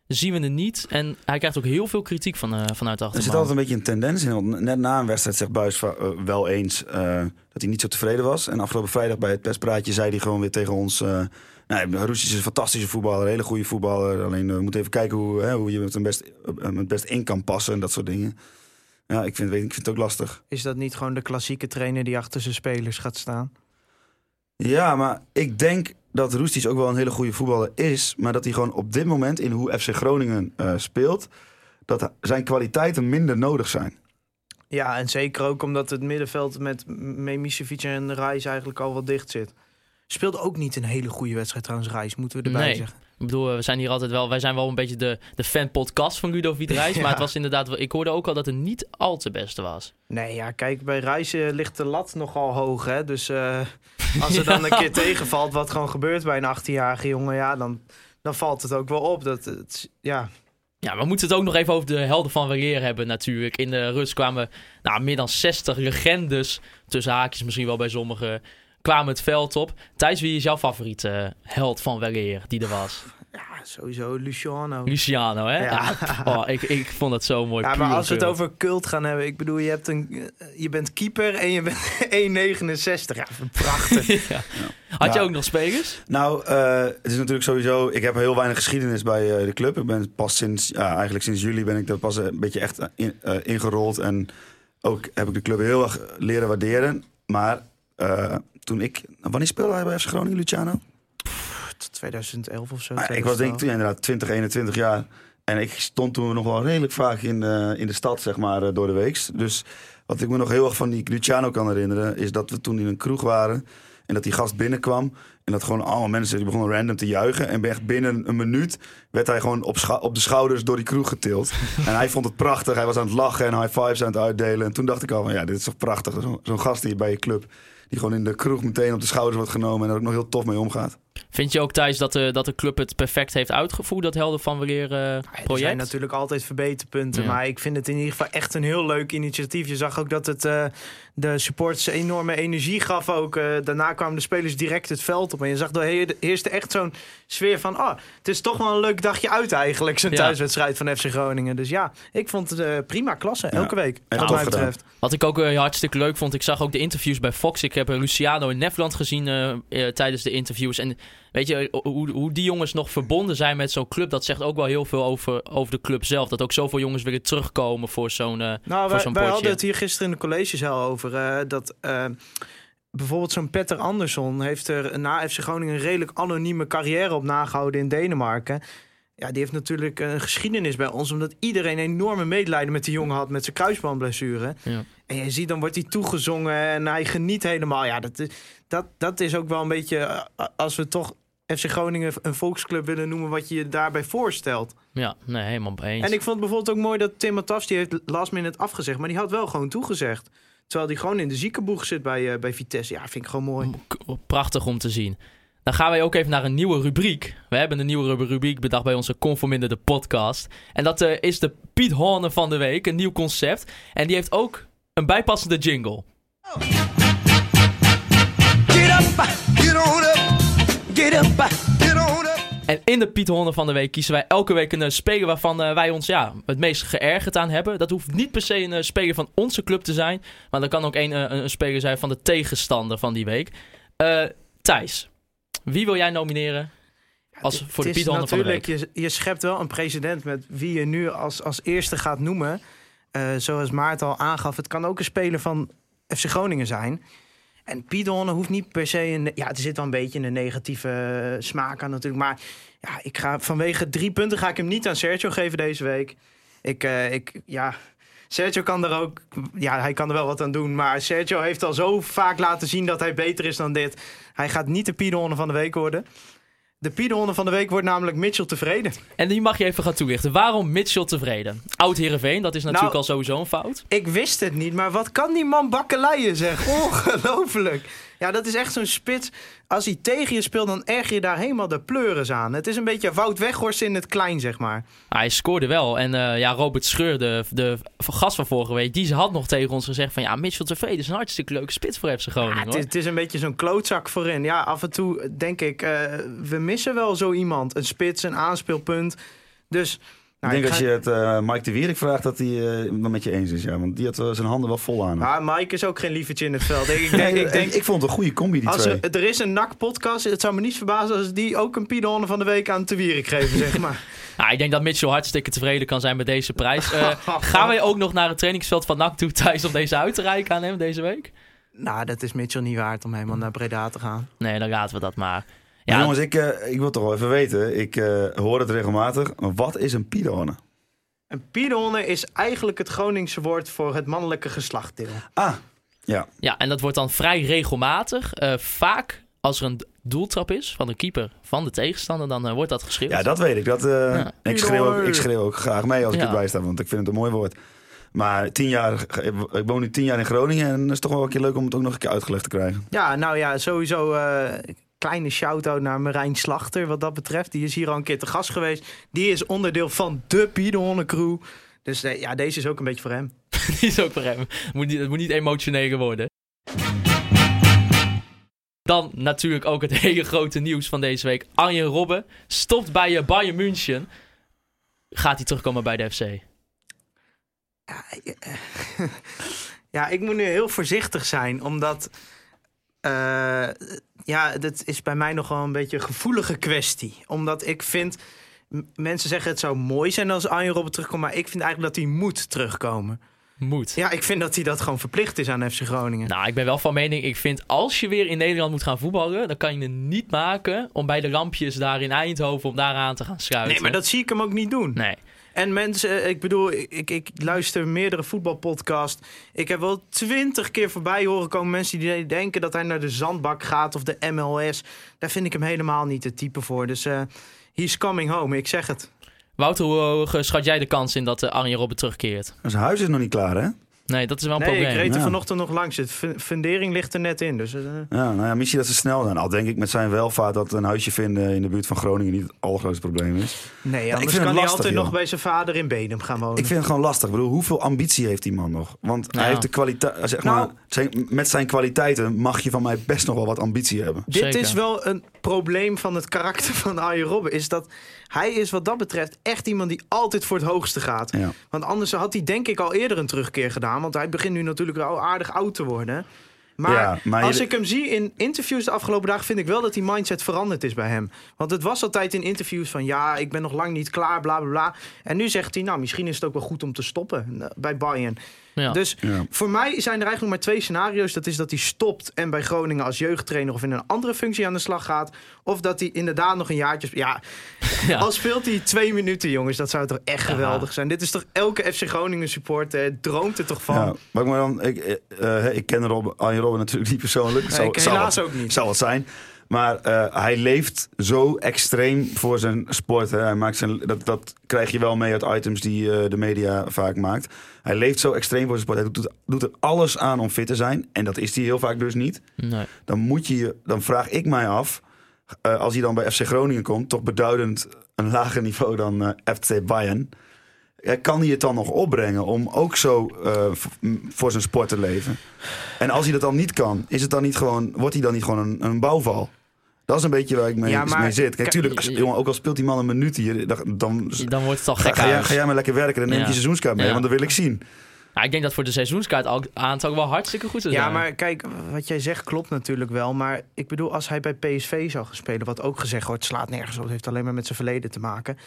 zien we het niet. En hij krijgt ook heel veel kritiek van, eh, vanuit de Er zit altijd een beetje een tendens in. Want net na een wedstrijd zegt Buis wel eens eh, dat hij niet zo tevreden was. En afgelopen vrijdag bij het perspraatje zei hij gewoon weer tegen ons... eh nou, is een fantastische voetballer, een hele goede voetballer. Alleen eh, we moeten even kijken hoe, hè, hoe je het hem best, eh, het best in kan passen en dat soort dingen. Ja, ik vind, ik vind het ook lastig. Is dat niet gewoon de klassieke trainer die achter zijn spelers gaat staan? Ja, maar ik denk dat Roestic ook wel een hele goede voetballer is. Maar dat hij gewoon op dit moment in hoe FC Groningen eh, speelt... dat zijn kwaliteiten minder nodig zijn. Ja, en zeker ook omdat het middenveld met Memisevic en Reis eigenlijk al wat dicht zit. Speelde ook niet een hele goede wedstrijd trouwens, Reis, moeten we erbij Nee. zeggen. Ik bedoel, eh, we zijn hier altijd wel, wij zijn wel een beetje de, de fan-podcast van Ludovic Reis. Ja. Maar het was inderdaad, wel- ik hoorde ook al dat het niet al te beste was. Nee, ja, kijk, bij Reis eh, ligt de lat nogal hoog, hè. Dus eh, als er dan een keer tegenvalt wat gewoon gebeurt bij een 18-jarige jongen... ja, dan, dan valt het ook wel op. Dat, het, ja, Ja, we moeten het ook nog even over de helden van Weleer hebben natuurlijk. In de rust kwamen nou, meer dan 60 legendes, tussen haakjes misschien wel bij sommigen, kwamen het veld op. Thijs, wie is jouw favoriete eh, held van Weleer die er was? ja, sowieso Luciano. Luciano, hè? Ja. Ja. oh, ik, ik vond dat zo mooi. Ja, maar als we het over cult gaan hebben... ik bedoel, je, hebt een, eh, je bent keeper en je bent 1,69. Ja, prachtig. Ja. Had je ook nog spelers? Nou, eh, het is natuurlijk sowieso... Ik heb heel weinig geschiedenis bij eh, de club. Ik ben pas sinds... Ja, eigenlijk sinds juli ben ik er pas een beetje echt in, eh, ingerold. En ook heb ik de club heel erg leren waarderen. Maar eh, toen ik... Wanneer speelde hij bij FC Groningen, Luciano? Tot 2011 of zo. Ah, ik was denk ik toen inderdaad 20, 21 jaar. En ik stond toen nog wel redelijk vaak in de, in de stad, zeg maar, eh, door de week. Dus wat ik me nog heel erg van die Luciano kan herinneren... is dat we toen in een kroeg waren en dat die gast binnenkwam... en dat gewoon allemaal mensen die begonnen random te juichen. En echt binnen een minuut werd hij gewoon op, op de schouders door die kroeg getild. en hij vond het prachtig. Hij was aan het lachen en high fives aan het uitdelen. En toen dacht ik al van, ja, dit is toch prachtig. Zo- Zo'n gast die bij je club... die gewoon in de kroeg meteen op de schouders wordt genomen... en er ook nog heel tof mee omgaat. Vind je ook, Thijs, dat de, dat de club het perfect heeft uitgevoerd, dat helden van Weleer eh, Ja, Er project? zijn natuurlijk altijd verbeterpunten. Ja. Maar ik vind het in ieder geval echt een heel leuk initiatief. Je zag ook dat het eh, de supporters enorme energie gaf ook. Eh, daarna kwamen de spelers direct het veld op. En je zag, er heer- heerste echt zo'n sfeer van... Oh, het is toch wel een leuk dagje uit eigenlijk. Zo'n Ja. thuiswedstrijd van FC Groningen. Dus ja, ik vond het eh, prima klasse. Elke week, wat mij gedaan. betreft. Wat ik ook hartstikke leuk vond, ik zag ook de interviews bij Fox. Ik heb Luciano in Nefland gezien tijdens de interviews. En weet je, hoe, hoe die jongens nog verbonden zijn met zo'n club, dat zegt ook wel heel veel over, over de club zelf. Dat ook zoveel jongens willen terugkomen voor zo'n eh, Nou, voor zo'n wij hadden het hier gisteren in de collegezaal over. eh, dat eh, bijvoorbeeld zo'n Petter Andersson heeft er na FC Groningen een redelijk anonieme carrière op nagehouden in Denemarken. Ja, die heeft natuurlijk een geschiedenis bij ons, omdat iedereen enorme medelijden met die jongen had met zijn kruisbandblessure. Ja. En je ziet, dan wordt hij toegezongen en hij geniet helemaal. Ja, dat, is- dat, dat is ook wel een beetje, eh, als we toch FC Groningen een volksclub willen noemen, wat je je daarbij voorstelt. Ja, nee, helemaal eens. En ik vond bijvoorbeeld ook mooi dat Tim Matas, die heeft last minute afgezegd, maar die had wel gewoon toegezegd. Terwijl die gewoon in de ziekenboeg zit bij, eh, bij Vitesse. Ja, vind ik gewoon mooi. Prachtig om te zien. Dan gaan wij ook even naar een nieuwe rubriek. We hebben een nieuwe ru- rubriek bedacht bij onze Conforminder de podcast. En dat eh, is de Piet Horne van de week, een nieuw concept. En die heeft ook een bijpassende jingle. Get up, get on up, get up, get on up. En in de Piet Horne van de week kiezen wij elke week een eh, speler waarvan eh, wij ons ja, het meest geërgerd aan hebben. Dat hoeft niet per se een speler van onze club te zijn. Maar dat kan ook een, een, een speler zijn van de tegenstander van die week. Eh, Thijs, wie wil jij nomineren als voor de Piet van de week? je, je schept wel een precedent met wie je nu als, als eerste gaat noemen. Eh, zoals Maarten al aangaf, het kan ook een speler van FC Groningen zijn. En Piet Horne hoeft niet per se een... Ja, er zit wel een beetje een negatieve eh, smaak aan natuurlijk. Maar ja, ik ga, vanwege drie punten ga ik hem niet aan Sergio geven deze week. Ik, eh, ik ja... Sergio kan er ook, ja, hij kan er wel wat aan doen. Maar Sergio heeft al zo vaak laten zien dat hij beter is dan dit. Hij gaat niet de Piet Horne van de week worden. De Piedronde van de week wordt namelijk Mitchell tevreden. En die mag je even gaan toelichten. Waarom Mitchell tevreden? Oud Heerenveen, dat is natuurlijk Nou, al sowieso een fout. Ik wist het niet, maar wat kan die man bakkeleien zeg? Ongelooflijk. Ja, dat is echt zo'n spits. Als hij tegen je speelt, dan erg je daar helemaal de pleuris aan. Het is een beetje Wout Weghorst in het klein, zeg maar. Hij scoorde wel. En eh, ja, Robert Scheur, de, de gast van vorige week, die had nog tegen ons gezegd van... Ja, Mitchell tevreden is een hartstikke leuke spits voor FC Ja, Groningen, het, is, het is een beetje zo'n klootzak voorin. Ja, af en toe denk ik, eh, we missen wel zo iemand. Een spits, een aanspeelpunt. Dus... nou, ik denk ga- als je het eh, Mike de Wierik vraagt dat hij eh, het met je eens is. Ja, want die had eh, zijn handen wel vol aan. Maar Mike is ook geen lievertje in het veld. Ik, ik denk, ik denk, ik vond het een goede combi, die Als twee. er, er is een NAC-podcast, het zou me niet verbazen als die ook een Piedonne van de week aan te Wierik geven, zeg maar. Nou, ik denk dat Mitchell hartstikke tevreden kan zijn met deze prijs. Eh, gaan wij ook nog naar het trainingsveld van NAC toe, Thijs, om deze uit te reiken aan hem deze week? nou, dat is Mitchell niet waard om helemaal naar Breda te gaan. Nee, dan laten we dat maar. Ja, jongens, ik, eh, ik wil toch wel even weten. Ik eh, hoor het regelmatig. Wat is een pidone? Een Piedonne is eigenlijk het Groningse woord voor het mannelijke geslachtdeel. Ah, ja. ja, en dat wordt dan vrij regelmatig. Eh, vaak als er een doeltrap is van de keeper van de tegenstander, dan wordt dat geschreeuwd. ja, dat weet ik. Dat, eh, Ja. ik, schreeuw ook, ik schreeuw ook graag mee als ik Ja. erbij sta. Want ik vind het een mooi woord. Maar tien jaar, ik woon nu tien jaar in Groningen. En het is toch wel een keer leuk om het ook nog een keer uitgelegd te krijgen. Ja, nou ja, sowieso eh kleine shout-out naar Marijn Slachter wat dat betreft. Die is hier al een keer te gast geweest. Die is onderdeel van de Piedonne crew. Dus eh, ja, deze is ook een beetje voor hem. Die is ook voor hem. Het moet niet, het moet niet emotioneler worden. Dan natuurlijk ook het hele grote nieuws van deze week. Arjen Robben stopt bij eh, Bayern München. Gaat hij terugkomen bij de FC? Ja, eh, ja, ik moet nu heel voorzichtig zijn, omdat. Ja, dat is bij mij nog wel een beetje een gevoelige kwestie. Omdat ik vind. Mensen zeggen het zou mooi zijn als Arjen Robben terugkomt, maar ik vind eigenlijk dat hij moet terugkomen. Moet. Ja, ik vind dat hij dat gewoon verplicht is aan FC Groningen. Nou, ik ben wel van mening. Ik vind als je weer in Nederland moet gaan voetballen, dan kan je het niet maken om bij de lampjes daar in Eindhoven om daaraan te gaan schuiven. nee, maar dat zie ik hem ook niet doen. Nee. En mensen, eh, ik bedoel, ik, ik, ik luister meerdere voetbalpodcasts. Ik heb wel twintig keer voorbij horen komen mensen die denken dat hij naar de zandbak gaat of de MLS. Daar vind ik hem helemaal niet het type voor. Dus eh he's coming home, ik zeg het. Wouter, hoe schat jij de kans in dat eh, Arjen Robben terugkeert? Zijn huis is nog niet klaar, hè? Nee, dat is wel een Nee, ik probleem. reed er Ja. vanochtend nog langs. De fu- fundering ligt er net in. Dus, eh, Ja, nou ja, misschien dat ze snel zijn. Al denk ik met zijn welvaart dat een huisje vinden in de buurt van Groningen niet het allergrootste probleem is. nee, ik anders vind kan het hij altijd joh. nog bij zijn vader in Benum gaan wonen. Ik vind het gewoon lastig. Ik bedoel, hoeveel ambitie heeft die man nog? Want Nou. hij heeft de kwaliteit. Zeg Nou. maar, zijn, met zijn kwaliteiten mag je van mij best nog wel wat ambitie hebben. Dit Zeker. is wel een probleem van het karakter van Arjen Robben. Is dat hij is wat dat betreft echt iemand die altijd voor het hoogste gaat. Ja. Want anders had hij denk ik al eerder een terugkeer gedaan. Want hij begint nu natuurlijk wel aardig oud te worden. Maar, Ja, maar als je- ik hem zie in interviews de afgelopen dagen... vind ik wel dat die mindset veranderd is bij hem. Want het was altijd in interviews van... ja, ik ben nog lang niet klaar, bla bla bla. En nu zegt hij, nou, misschien is het ook wel goed om te stoppen eh, bij Bayern. Ja. Dus Ja. voor mij zijn er eigenlijk maar twee scenario's. Dat is dat hij stopt en bij Groningen als jeugdtrainer of in een andere functie aan de slag gaat. Of dat hij inderdaad nog een jaartje. Ja, Ja. al speelt hij twee minuten, jongens. Dat zou toch echt Ja. geweldig zijn. Dit is toch elke FC Groningen supporter droomt er toch van. Ja, maar ik, maar dan, ik, eh, eh, ik ken Rob, Arjen Natuurlijk niet persoonlijk. Nee, Zou- ik zou helaas wat- ook niet. Zou wat zijn. Maar eh, hij leeft zo extreem voor zijn sport. Hè. Hij maakt zijn, dat, dat krijg je wel mee uit items die eh, de media vaak maakt. Hij leeft zo extreem voor zijn sport. Hij doet, doet er alles aan om fit te zijn. En dat is hij heel vaak dus niet. Nee. Dan, moet je, dan vraag ik mij af... eh, als hij dan bij FC Groningen komt, toch beduidend een lager niveau dan FC Bayern. Kan hij het dan nog opbrengen om ook zo eh, voor zijn sport te leven? En als hij dat dan niet kan, is het dan niet gewoon, wordt hij dan niet gewoon een, een bouwval? Dat is een beetje waar ik mee, Ja, maar- mee zit. Kijk, tuurlijk, als- jongen, ook al speelt die man een minuut hier, dan, dan Dan wordt het al gek ga, jij, ga jij maar lekker werken. Dan neem je Ja. je seizoenskaart mee, Ja. want dat wil ik zien. Ja, ik denk dat voor de seizoenskaart al- aantal wel hartstikke goed zou zijn. Ja, maar kijk, wat jij zegt klopt natuurlijk wel. Maar ik bedoel, als hij bij PSV zou gaan spelen, wat ook gezegd wordt, slaat nergens op. Het heeft alleen maar met zijn verleden te maken.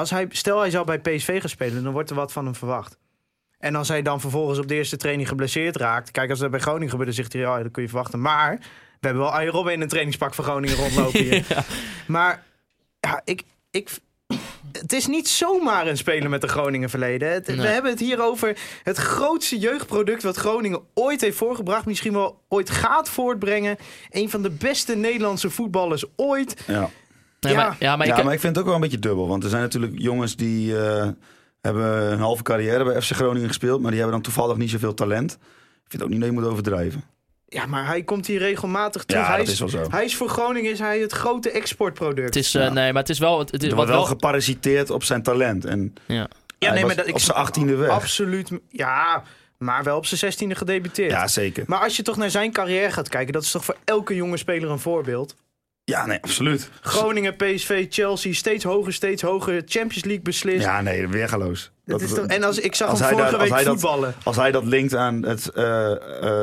Als hij, stel hij zou bij PSV gaan spelen, dan wordt er wat van hem verwacht. En als hij dan vervolgens op de eerste training geblesseerd raakt. Kijk, als dat bij Groningen gebeurt, dan zegt hij, ja, dat kun je verwachten. Maar we hebben wel Arjen Robben in een trainingspak van Groningen rondlopen hier. Maar ja, ik, ik, het is niet zomaar een speler met een Groningen verleden. Het- We hebben het hier over het grootste jeugdproduct wat Groningen ooit heeft voorgebracht. Misschien wel ooit gaat voortbrengen. Een van de beste Nederlandse voetballers ooit. Ja. Nee, ja. maar, ja, maar ik, ja, maar ik vind het ook wel een beetje dubbel. Want er zijn natuurlijk jongens die eh, hebben een halve carrière bij FC Groningen gespeeld. Maar die hebben dan toevallig niet zoveel talent. Ik vind ook niet dat je moet overdrijven. Ja, maar hij komt hier regelmatig terug. Ja, hij, dat is wel zo. hij is voor Groningen is hij het grote exportproduct. het is, eh, Ja. nee, maar het is wel... Het is Er wat wel wel geparasiteerd op zijn talent. En ja. ja, nee, maar dat, op zijn achttiende weg. Absoluut. Ja, maar wel op zijn zestiende gedebuteerd. Ja, zeker. Maar als je toch naar zijn carrière gaat kijken, dat is toch voor elke jonge speler een voorbeeld. Ja, nee, absoluut. Groningen, PSV, Chelsea, steeds hoger, steeds hoger. Champions League beslist. Ja, nee, weergaloos. Dat is toch, en als, ik zag als hem vorige daar- als week dat- voetballen. Als hij dat linkt aan het eh,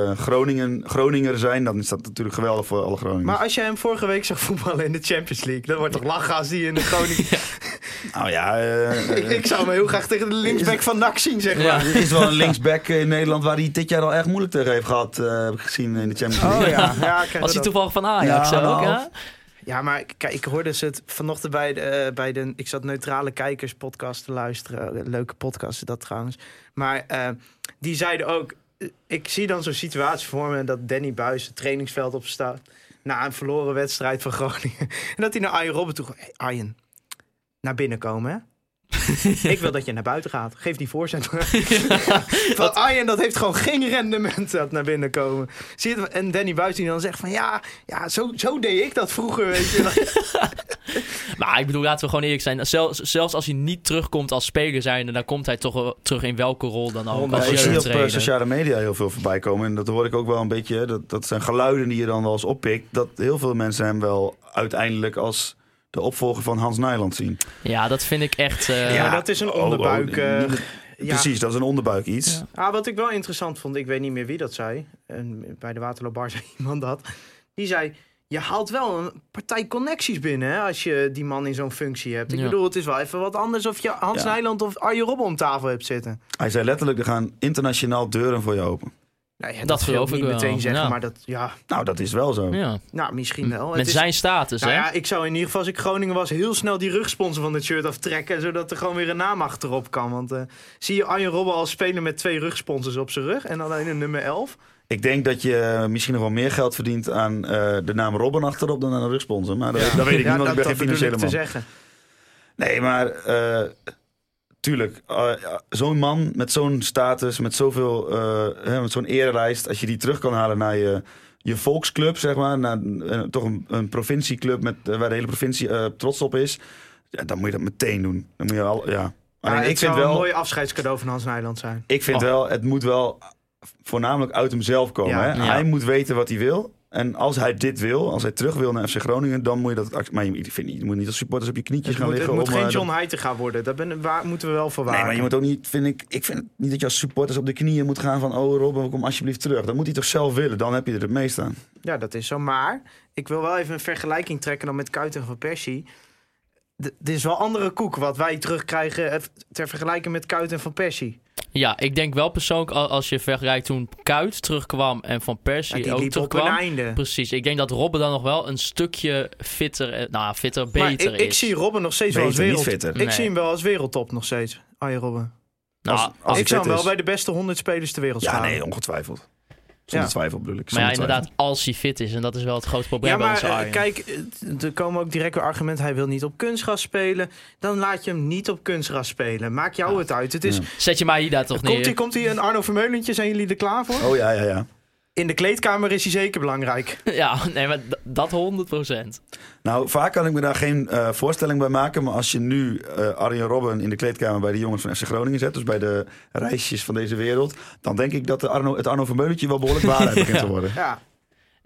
eh, Groningen, Groninger zijn, dan is dat natuurlijk geweldig voor alle Groningers. Maar als je hem vorige week zag voetballen in de Champions League, dan wordt toch lachen als die in de Groningen... nou ja, eh, ik, ik zou hem heel graag tegen de linksback van NAC zien, zeg maar. Ja. er is wel een linksback in Nederland waar hij dit jaar al erg moeilijk tegen heeft gehad, eh, heb ik gezien in de Champions League. Oh ja, ja ik Was hij toevallig van Ajax Ja, ook, half. ja? Ja, maar kijk, ik hoorde ze het vanochtend bij de, eh, bij de... Ik zat Neutrale Kijkers podcast te luisteren. Een Leuke podcast dat trouwens. Maar eh, die zeiden ook... eh, Ik zie dan zo'n situatie voor me dat Danny Buis het trainingsveld opstaat. Na een verloren wedstrijd van Groningen. En dat hij naar Arjen Robben toe. Hey, naar binnen komen hè? ik wil dat je naar buiten gaat. Geef die voorzet. van Arjen, dat heeft gewoon geen rendement dat naar binnen komen. Zie je? En Danny Buis die dan zegt van ja, ja zo, zo deed ik dat vroeger. Weet je. Maar ik bedoel, laten we gewoon eerlijk zijn. Zelfs, zelfs als hij niet terugkomt als speler zijnde, dan komt hij toch wel terug in welke rol dan ook. Ja, ik zie op eh, sociale media heel veel voorbij komen. En dat hoor ik ook wel een beetje. Dat, dat zijn geluiden die je dan wel eens oppikt. Dat heel veel mensen hem wel uiteindelijk als de opvolger van Hans Nijland zien. Ja, dat vind ik echt... eh, Ja, maar dat is een Oh, oh, onderbuik. eh, ja. Precies, dat is een onderbuik iets. Ja. Ah, wat ik wel interessant vond, ik weet niet meer wie dat zei. En bij de Waterloo Bar zei iemand dat. Die zei, je haalt wel een partij connecties binnen hè, als je die man in zo'n functie hebt. Ik Ja. bedoel, het is wel even wat anders of je Hans Ja. Nijland of Arjen Robben om tafel hebt zitten. Hij zei letterlijk, er gaan internationaal deuren voor je open. Nou ja, Dat wil geloof niet ik wel, meteen zeggen, ja. maar dat, ja, Nou, dat is wel zo. ja. nou misschien wel. Met Het is- zijn status, Nou hè? ja, ik zou in ieder geval, als ik Groningen was, heel snel die rugsponsor van het shirt aftrekken. Zodat er gewoon weer een naam achterop kan. Want eh, zie je Arjen Robben al spelen met twee rugsponsors op zijn rug. En alleen een nummer 11. Ik denk dat je misschien nog wel meer geld verdient aan eh, de naam Robben achterop dan aan een rugsponsor. Maar dat, dat weet ik niet, want ik ben geen te zeggen. Nee, maar eh, tuurlijk, eh, zo'n man met zo'n status, met zoveel, eh, hè, met zo'n erelijst, als je die terug kan halen naar je, je volksclub, zeg maar, naar toch een, een provincieclub met, eh, waar de hele provincie eh, trots op is, ja, dan moet je dat meteen doen. Dan moet je al, ja. Maar Alleen het ik vind zou wel, een mooi afscheidscadeau van Hans Nijland zijn. ik vind Oh. wel, het moet wel voornamelijk uit hemzelf komen. Ja. hè? Ja. Hij moet weten wat hij wil. En als hij dit wil, als hij terug wil naar FC Groningen, dan moet je dat. Maar je, ik vind niet, je moet niet als supporters op je knietjes Het gaan moet, het liggen. moet om, geen eh, John Heitinga worden. Daar ben, waar moeten we wel voor Nee, waken. maar je moet ook niet, vind ik, ik vind het niet dat je als supporters op de knieën moet gaan van, oh Robben, kom alsjeblieft terug. Dat moet hij toch zelf willen, dan heb je er het meest aan. Ja, dat is zo. Maar ik wil wel even een vergelijking trekken dan met Kuiten van Persie. Dit is wel andere koek wat wij terugkrijgen eh, ter vergelijking met Kuiten van Persie. Ja, ik denk wel persoonlijk, al- als je vergelijkt toen Kuit terugkwam en Van Ja, Persie die ook liep op een terugkwam. einde. Precies, ik denk dat Robben dan nog wel een stukje fitter, eh, nou fitter, Maar beter ik, ik is. zie Robben nog steeds wel als wereld. Ik Nee. zie hem wel als wereldtop nog steeds. Arjen Robben. nou, Als- als ik het zou hem wel bij de beste 100 spelers ter wereld Ja, staan. nee, ongetwijfeld. Zonder Ja. twijfel bedoel ik. maar ja, inderdaad, als hij fit is. En dat is wel het grootste probleem Ja, bij maar onze eh, Arjen. kijk, eh, er komen ook direct weer argumenten. Hij wil niet op kunstgras spelen. Dan laat je hem niet op kunstgras spelen. Maak jou Ja. het uit. Het is, Ja. Zet je Maïda toch neer. Komt hij komt hij een Arno Vermeulentje? Zijn jullie er klaar voor? Oh ja, ja, ja. In de kleedkamer is hij zeker belangrijk. ja, nee, maar dat 100%. Nou, vaak kan ik me daar geen eh, voorstelling bij maken. Maar als je nu eh Arjen Robben in de kleedkamer bij de jongens van FC Groningen zet... dus bij de reisjes van deze wereld... dan denk ik dat de Arno, het Arno van Meulentje wel behoorlijk waarheid begint te worden. Ja,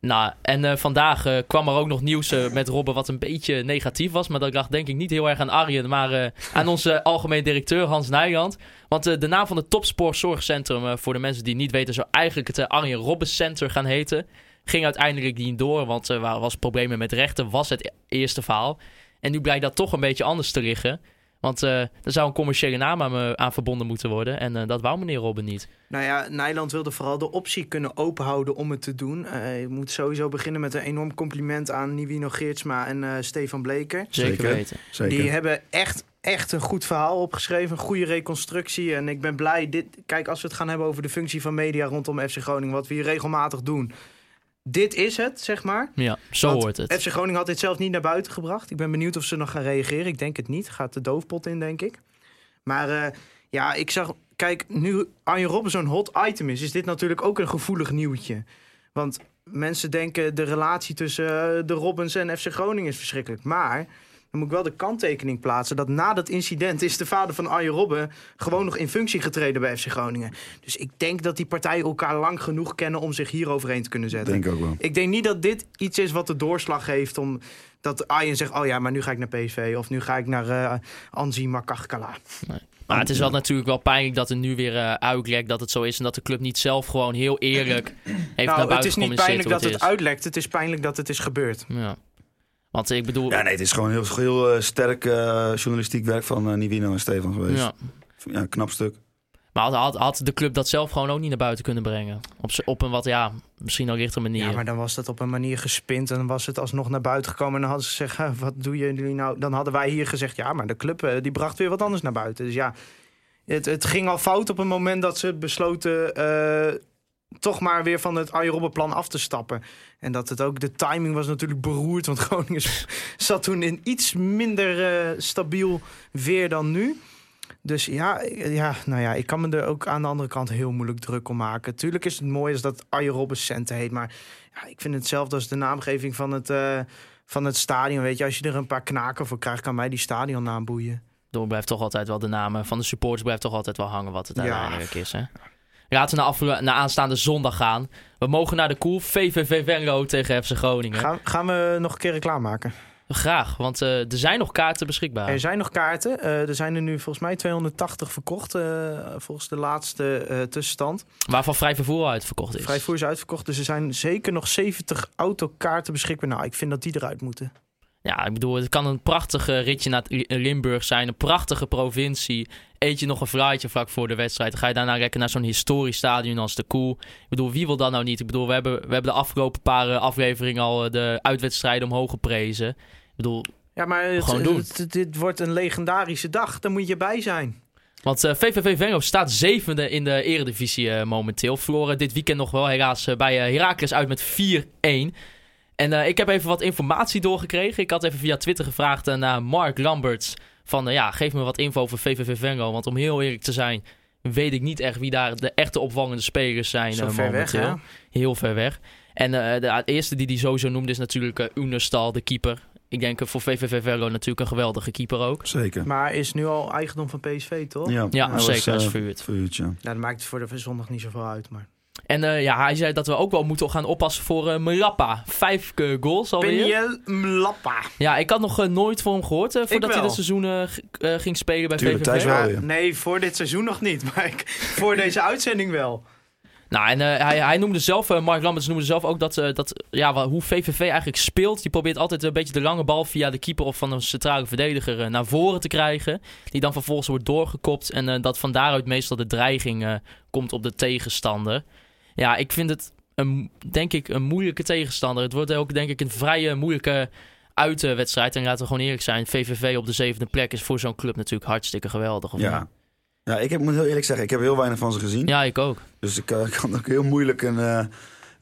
Nou, en eh, vandaag eh, kwam er ook nog nieuws eh, met Robben wat een beetje negatief was. Maar dat lag denk ik niet heel erg aan Arjen, maar aan onze algemeen directeur Hans Nijland. Want de naam van het Topspoorzorgcentrum, eh, voor de mensen die niet weten, zou eigenlijk het Arjen Robben Center gaan heten. Ging uiteindelijk niet door, want er wa- was problemen met rechten, was het e- eerste verhaal. En nu blijkt dat toch een beetje anders te liggen. Want eh, er zou een commerciële naam aan, me- aan verbonden moeten worden. En eh, dat wou meneer Robben niet. nou ja, Nijland wilde vooral de optie kunnen openhouden om het te doen. Eh, je moet sowieso beginnen met een enorm compliment aan Nivino Geertsma en eh, Stefan Bleker. Zeker, Zeker. weten. Zeker. Die hebben echt, echt een goed verhaal opgeschreven. Een goede reconstructie. En ik ben blij. Dit, kijk, als we het gaan hebben over de functie van media rondom FC Groningen. Wat we hier regelmatig doen. Dit is het, zeg maar. Ja, zo Want hoort het. FC Groningen had dit zelf niet naar buiten gebracht. Ik ben benieuwd of ze nog gaan reageren. Ik denk het niet. Gaat de doofpot in, denk ik. Maar eh, ja, ik zag... Kijk, nu Arjen Robben zo'n hot item is... is dit natuurlijk ook een gevoelig nieuwtje. Want mensen denken de relatie tussen eh, de Robbins en FC Groningen is verschrikkelijk. Maar dan moet ik wel de kanttekening plaatsen... dat na dat incident is de vader van Arjen Robben... gewoon nog in functie getreden bij FC Groningen. Dus ik denk dat die partijen elkaar lang genoeg kennen... om zich hier overheen te kunnen zetten. Denk ook wel. Ik denk niet dat dit iets is wat de doorslag heeft om dat Arjen zegt: Oh ja, maar nu ga ik naar PSV of nu ga ik naar eh Anzi Makachkala. Maar het is wel natuurlijk wel pijnlijk dat er nu weer eh uitlekt dat het zo is. En dat de club niet zelf gewoon heel eerlijk heeft naar Nou, het is niet pijnlijk dat het is. uitlekt, het is pijnlijk dat het is gebeurd. Ja. Want ik bedoel... Ja, nee, het is gewoon heel, heel eh, sterk eh, journalistiek werk van eh, Nivino en Stefan geweest. ja. Ja. knap stuk. Maar had, had, had de club dat zelf gewoon ook niet naar buiten kunnen brengen? Op, op een wat, ja, misschien ook lichtere manier. Ja, maar dan was dat op een manier gespind en dan was het alsnog naar buiten gekomen. En dan hadden ze gezegd: "Huh, Wat doen jullie nou? Dan hadden wij hier gezegd: Ja, maar de club die bracht weer wat anders naar buiten. Dus ja, het, het ging al fout op een moment dat ze besloten. Toch maar weer van het Arjen plan af te stappen. En dat het ook, de timing was natuurlijk beroerd. Want Groningen zat toen in iets minder eh, stabiel weer dan nu. Dus ja, ja, nou ja, ik kan me er ook aan de andere kant heel moeilijk druk om maken. Tuurlijk is het mooi als dat Arjen Robben centen heet. Maar ja, ik vind hetzelfde als de naamgeving van het, eh, van het stadion. Weet je, als je er een paar knaken voor krijgt, kan mij die stadionnaam boeien. Door blijft toch altijd wel de namen van de supporters blijft toch altijd wel hangen wat het Ja. uiteindelijk is. Hè? Laten we naar, aanstaande zondag gaan. We mogen naar de koel. VVV Venlo tegen FC Groningen. Gaan, gaan we nog een keer reclame maken? Graag, want eh, er zijn nog kaarten beschikbaar. Er zijn nog kaarten. Eh, er zijn er nu volgens mij 280 verkocht. eh, volgens de laatste tussenstand. Waarvan vrij vervoer uitverkocht is. Vrijvoer is uitverkocht. Dus er zijn zeker nog 70 autokaarten beschikbaar. Nou, ik vind dat die eruit moeten. Ja, ik bedoel, het kan een prachtige ritje naar Li- Limburg zijn. Een prachtige provincie. Eet je nog een vlaatje vlak voor de wedstrijd. Dan ga je daarna lekker naar zo'n historisch stadion als de Koel. Ik bedoel, wie wil dat nou niet? Ik bedoel, we hebben, we hebben de afgelopen paar eh, afleveringen al eh, de uitwedstrijden omhoog geprezen. Ik bedoel, Ja, maar het- Gewoon doen. het- dit wordt een legendarische dag. Daar moet je bij zijn. Want eh, VVV Venlo staat zevende in de eredivisie momenteel. Verloren dit weekend nog wel helaas bij Heracles uit met 4-1. En eh, ik heb even wat informatie doorgekregen. Ik had even via Twitter gevraagd eh, naar Mark Lamberts. Van eh, ja, geef me wat info over VVV Venlo. Want om heel eerlijk te zijn, weet ik niet echt wie daar de echte opvallende spelers zijn Zo eh, ver weg, hè? Heel ver weg. En eh, de eerste die hij sowieso noemde is natuurlijk Unestal, de keeper. Ik denk voor VVV Venlo natuurlijk een geweldige keeper ook. Zeker. Maar is nu al eigendom van PSV, toch? Ja, Ja, hij was, zeker, als eh, verhuurd. verhuurd, ja. Nou, dat maakt het voor de zondag niet zoveel uit. Maar... En eh, ja, hij zei dat we ook wel moeten gaan oppassen voor eh Mlappa. Vijf eh, goals alweer. Peniel Mlappa. Ja, ik had nog nooit voor hem gehoord eh, voordat hij dit seizoen ging spelen bij Tuurlijk, VVV. Wel. Ja, nee, voor dit seizoen nog niet. Maar ik, voor deze uitzending wel. Nou, en eh, hij, hij noemde zelf, eh, Mark Lamberts noemde zelf ook dat, eh, dat ja, hoe VVV eigenlijk speelt. Die probeert altijd een beetje de lange bal via de keeper of van een centrale verdediger naar voren te krijgen. Die dan vervolgens wordt doorgekopt en eh, dat van daaruit meestal de dreiging eh, komt op de tegenstander. Ja, ik vind het, een, denk ik, een moeilijke tegenstander. Het wordt ook, denk ik, een vrije moeilijke uitwedstrijd. En laten we gewoon eerlijk zijn, VVV op de zevende plek is voor zo'n club natuurlijk hartstikke geweldig. Of niet? Ja. Ja, ik heb, moet heel eerlijk zeggen, ik heb heel weinig van ze gezien. ja, ik ook. Dus ik eh, kan ook heel moeilijk een eh,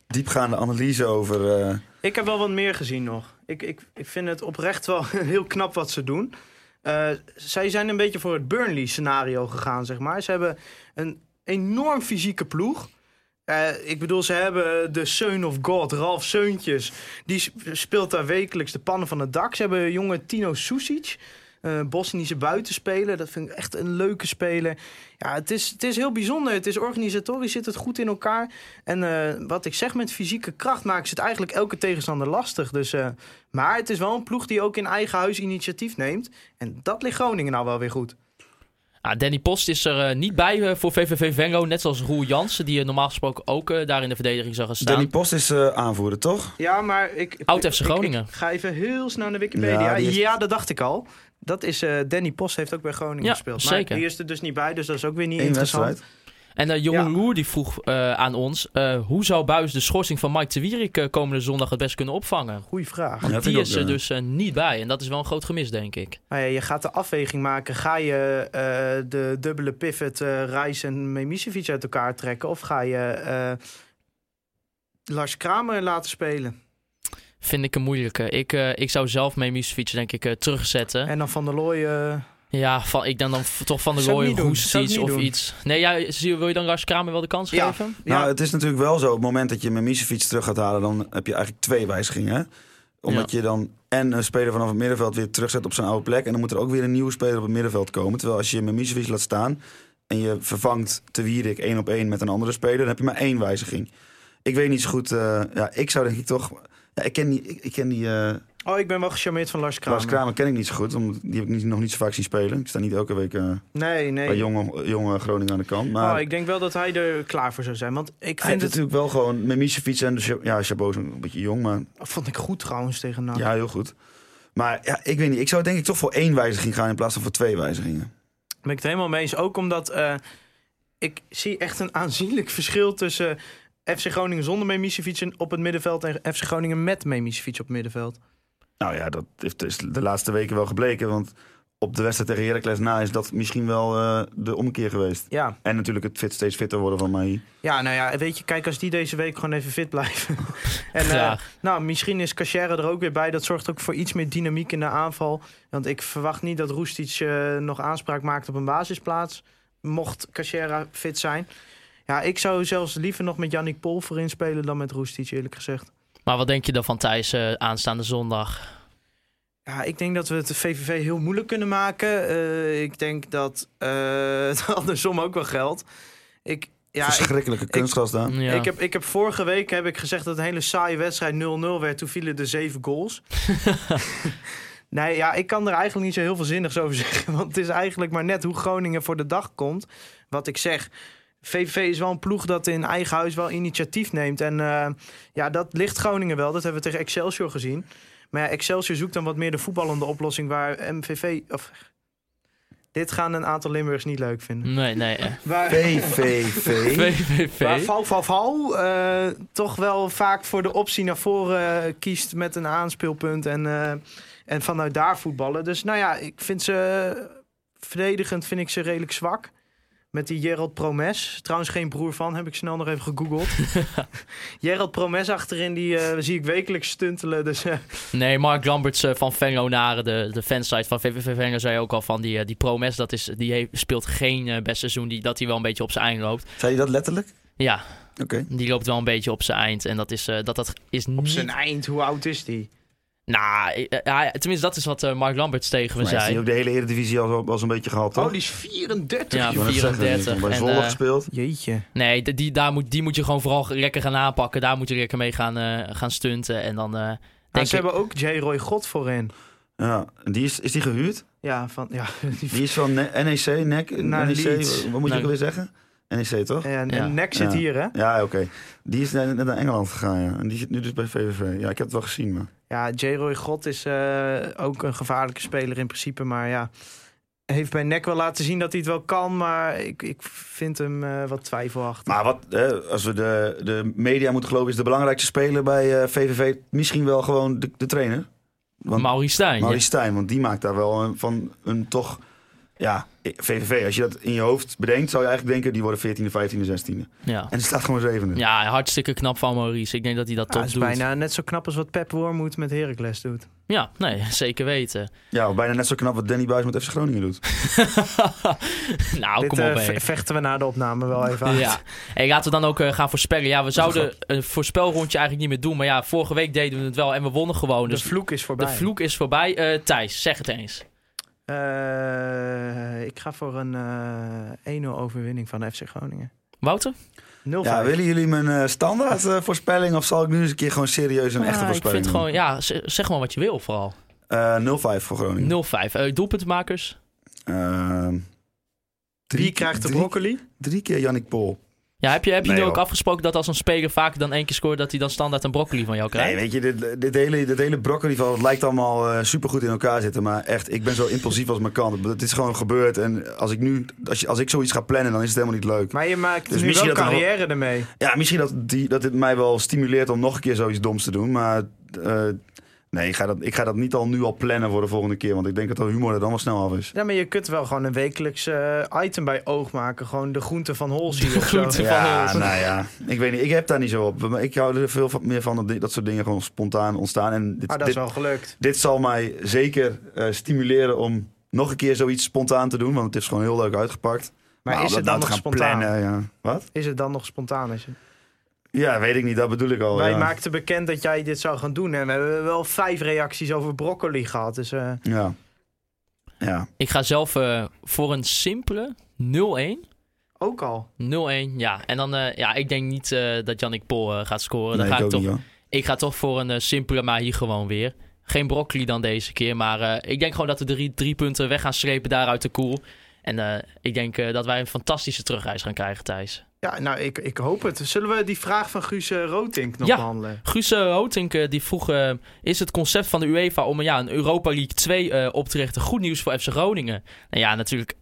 diepgaande analyse over... eh, Ik heb wel wat meer gezien nog. Ik, ik, ik vind het oprecht wel heel knap wat ze doen. Eh, zij zijn een beetje voor het Burnley-scenario gegaan, zeg maar. Ze hebben een enorm fysieke ploeg. Eh, ik bedoel, ze hebben de Son of God, Ralf Seuntjes. Die sp- speelt daar wekelijks de pannen van het dak. Ze hebben jonge Tino Susic, eh Bosnische buitenspeler. Dat vind ik echt een leuke speler. Ja, het is, het is heel bijzonder. Het is organisatorisch, zit het goed in elkaar. En eh, wat ik zeg, met fysieke kracht maken ze het eigenlijk elke tegenstander lastig. Dus, eh, maar het is wel een ploeg die ook in eigen huis initiatief neemt. En dat ligt Groningen nou wel weer goed. Ah, Danny Post is er eh, niet bij eh, voor VVV Venlo. Net zoals Roel Jansen, die eh, normaal gesproken ook daar in de verdediging zou gaan staan. Danny Post is eh, aanvoerder, toch? Ja, maar ik... Oud FC Groningen. Ik, ga even heel snel naar Wikipedia. Ja, dat dacht ik al. Dat is eh, Danny Post, heeft ook bij Groningen Ja, gespeeld. zeker. Maar die is er dus niet bij, dus dat is ook weer niet Eén interessant. wedstrijd. En uh, Jeroen Ja. Loer die vroeg eh, aan ons... eh, hoe zou Buis de schorsing van Mike de Wierik eh, komende zondag het best kunnen opvangen? Goeie vraag. Ja, vind die is er dus eh, niet bij. En dat is wel een groot gemis, denk ik. Nou ja, je gaat de afweging maken. Ga je eh, de dubbele pivot eh Reis en Memisevic uit elkaar trekken? Of ga je eh, Lars Kramer laten spelen? Vind ik een moeilijke. Ik, eh, ik zou zelf Memisevic denk ik eh, terugzetten. En dan Van der Looy... eh, Ja, van, ik dan, dan toch van de ik Roestic niet of doen. iets. Nee, ja, zie- wil je dan Lars Kramer wel de kans Ja. geven? ja, Nou, het is natuurlijk wel zo. Op het moment dat je Memisevic terug gaat halen, dan heb je eigenlijk twee wijzigingen. Omdat je dan en een speler vanaf het middenveld weer terugzet op zijn oude plek. En dan moet er ook weer een nieuwe speler op het middenveld komen. Terwijl als je Memisevic laat staan en je vervangt Te Wierik één op één met een andere speler, dan heb je maar één wijziging. Ik weet niet zo goed. eh, ja, ik zou denk ik toch. Ja, ik ken die. Ik, ik ken die eh Oh, ik ben wel gecharmeerd van Lars Kramer. Lars Kramer ken ik niet zo goed. Omdat die heb ik niet, nog niet zo vaak zien spelen. Ik sta niet elke week eh, Nee, nee. bij jonge, jonge Groningen aan de kant. Maar Oh, ik denk wel dat hij er klaar voor zou zijn. Want ik hij vind het... natuurlijk wel gewoon Memisevic en de Cha- ja, Chabot is een beetje jong, maar Vond ik goed trouwens tegen NAC. Ja, heel goed. Maar ja, ik weet niet. Ik zou denk ik toch voor één wijziging gaan in plaats van voor twee wijzigingen. ben ik het helemaal mee eens. Ook omdat eh, ik zie echt een aanzienlijk verschil tussen FC Groningen zonder Memisevic en op het middenveld en FC Groningen met Memisevic op het middenveld. Nou ja, dat heeft dus de laatste weken wel gebleken. Want op de wedstrijd tegen Heracles na is dat misschien wel eh, de omkeer geweest. Ja. En natuurlijk het fit, steeds fitter worden van Mahi. ja, nou ja, weet je, kijk als die deze week gewoon even fit blijven. en eh, nou, misschien is Cachère er ook weer bij. Dat zorgt ook voor iets meer dynamiek in de aanval. Want ik verwacht niet dat Roestic eh, nog aanspraak maakt op een basisplaats. Mocht Cachera fit zijn. Ja, ik zou zelfs liever nog met Yannick Pol voorin spelen dan met Roestic, eerlijk gezegd. Maar wat denk je dan van Thijs eh, aanstaande zondag? Ja, ik denk dat we het de VVV heel moeilijk kunnen maken. Eh, ik denk dat eh, het andersom ook wel geldt. Ik, ja, ik, Verschrikkelijke kunstgras daar. Ja. ik, heb, ik heb vorige week heb ik gezegd dat het een hele saaie wedstrijd 0-0 werd. Toen vielen er zeven goals. nee, ja, ik kan er eigenlijk niet zo heel veel zinnigs over zeggen. Want het is eigenlijk maar net hoe Groningen voor de dag komt. Wat ik zeg. VVV is wel een ploeg dat in eigen huis wel initiatief neemt. En eh, ja, dat ligt Groningen wel. Dat hebben we tegen Excelsior gezien. Maar ja, Excelsior zoekt dan wat meer de voetballende oplossing waar MVV... Of, dit gaan een aantal Limburgers niet leuk vinden. Nee, nee. eh. Waar, VVV. Waar VVV. Val Val Val eh, toch wel vaak voor de optie naar voren kiest met een aanspeelpunt en, eh, en vanuit daar voetballen. Dus nou ja, ik vind ze verdedigend vind ik ze redelijk zwak. Met die Gerald Promes. Trouwens geen broer van, heb ik snel nog even gegoogeld. Gerald Promes achterin, die eh, zie ik wekelijks stuntelen. Dus eh, Nee, Mark Lamberts eh, van Venlo Naren, de, de fansite van VVV Venlo, zei ook al van die, die Promes, dat is, die heeft, speelt geen best seizoen, die, dat hij wel een beetje op zijn eind loopt. Zei je dat letterlijk? Ja, Oké. die loopt wel een beetje op zijn eind. En dat is, eh, dat, dat is op niet... zijn eind, hoe oud is die? Nou, eh, ja, tenminste dat is wat eh, Mark Lamberts tegen me Maar heeft hij zei. ook de hele Eredivisie al, al zo'n beetje gehad, toch? Oh, die is 34. Ja, joh. Ik wou net zeggen, 34. Bij En, Zwolle eh, gespeeld. Jeetje. Nee, die, die, daar moet, die moet je gewoon vooral lekker gaan aanpakken. Daar moet je lekker mee gaan, eh, gaan stunten. En dan eh, Maar denk ze ik... hebben ook J. Roy God voorin. Ja. En die is, is die gehuurd? Ja, van, ja, die Die is van Ne- NEC, NEC, NEC, wat moet je ook weer zeggen? NEC, toch? En, Nek zit Ja. hier, hè? Ja, oké. Die is net naar Engeland gegaan, ja. En die zit nu dus bij VVV. Ja, ik heb het wel gezien, maar... Ja, J-Roy God is eh, ook een gevaarlijke speler in principe. Maar ja, heeft bij Nek wel laten zien dat hij het wel kan. Maar ik, ik vind hem eh, wat twijfelachtig. Maar wat, hè, als we de, de media moeten geloven, is de belangrijkste speler bij eh, VVV misschien wel gewoon de, de trainer. Want Maurice Stijn. Maurice Stijn, want die maakt daar wel een, van een toch ja, VVV, als je dat in je hoofd bedenkt, zou je eigenlijk denken, die worden 14e, 15e, 16e. Ja. En die staat gewoon zevende. ja, hartstikke knap van Maurice. Ik denk dat hij dat Ja, toch is doet. bijna net zo knap als wat Pep Wormoed met Heracles doet. Ja, nee, zeker weten. Ja, bijna net zo knap wat Danny Buis met FC Groningen doet. nou, Dit kom op, ve- vechten we na de opname wel even uit. Ja. Hey, laten we dan ook eh, gaan voorspellen. Ja, we zouden een voorspelrondje eigenlijk niet meer doen. Maar ja, vorige week deden we het wel en we wonnen gewoon. De Dus vloek is voorbij. de vloek is voorbij. Eh, Thijs, zeg het eens. Eh, ik ga voor een eh 1-0 overwinning van FC Groningen. 0-5. Wouter? Ja, willen jullie mijn eh, standaard eh, voorspelling of zal ik nu eens een keer gewoon serieus een echte Ja, ik voorspelling vind gewoon, ja, zeg maar wat je wil vooral. doen? Eh, 0-5 voor Groningen. 0-5. Eh, doelpuntenmakers? Ehm, Wie krijgt de drie- broccoli? Drie keer Yannick Pol. Ja, heb je, heb je Nee, nu ook joh. afgesproken dat als een speler vaker dan één keer scoort, dat hij dan standaard een broccoli van jou Nee, krijgt? weet je, dit, dit hele, dit hele broccoli van het lijkt allemaal eh, supergoed in elkaar zitten. Maar echt, ik ben zo impulsief als mijn kant. Het is gewoon gebeurd. En als ik nu, als, je, als ik zoiets ga plannen, dan is het helemaal niet leuk. Maar je maakt Dus nu misschien wel dat wel- carrière ermee. Ja, misschien dat, die, dat dit mij wel stimuleert om nog een keer zoiets doms te doen. Maar eh, nee, ik ga, dat, ik ga dat niet al nu al plannen voor de volgende keer. Want ik denk dat de humor er dan wel snel af is. Ja, maar je kunt wel gewoon een wekelijks eh, item bij oog maken. Gewoon de groente van Holzie of zo. groente. van Ja, Huls. nou ja, ik weet niet. Ik heb daar niet zo op. Maar Ik hou er veel van- meer van dat, dat soort dingen gewoon spontaan ontstaan. En dit, Maar Ah, dat is dit, wel gelukt. dit zal mij zeker eh, stimuleren om nog een keer zoiets spontaan te doen. Want het is gewoon heel leuk uitgepakt. Maar om is het dan nou nog te gaan spontaan? plannen, ja. Wat? Is het dan nog spontaan? Als je... Ja, weet ik niet. Dat bedoel ik al. Wij ja. maakten bekend dat jij dit zou gaan doen. En we hebben wel vijf reacties over broccoli gehad. Dus eh, Ja. Ja. Ik ga zelf eh, voor een simpele 0-1. ook al. 0-1, ja. En dan, eh, ja, ik denk niet eh, dat Jannik Pol eh, gaat scoren. Nee, dan ga ik toch, niet hoor. ik ga toch voor een simpele, maar hier gewoon weer. Geen broccoli dan deze keer, maar eh, ik denk gewoon dat we drie, drie punten weg gaan strepen daar uit de koel. En eh, ik denk eh, dat wij een fantastische terugreis gaan krijgen, Thijs. Ja, nou, ik, ik hoop het. Zullen we die vraag van Guus eh, Rotink nog Ja. behandelen? Guus uh, Hotink eh, die vroeg, eh, is het concept van de UEFA om ja, een Europa League 2 eh, op te richten goed nieuws voor FC Groningen? Nou ja, natuurlijk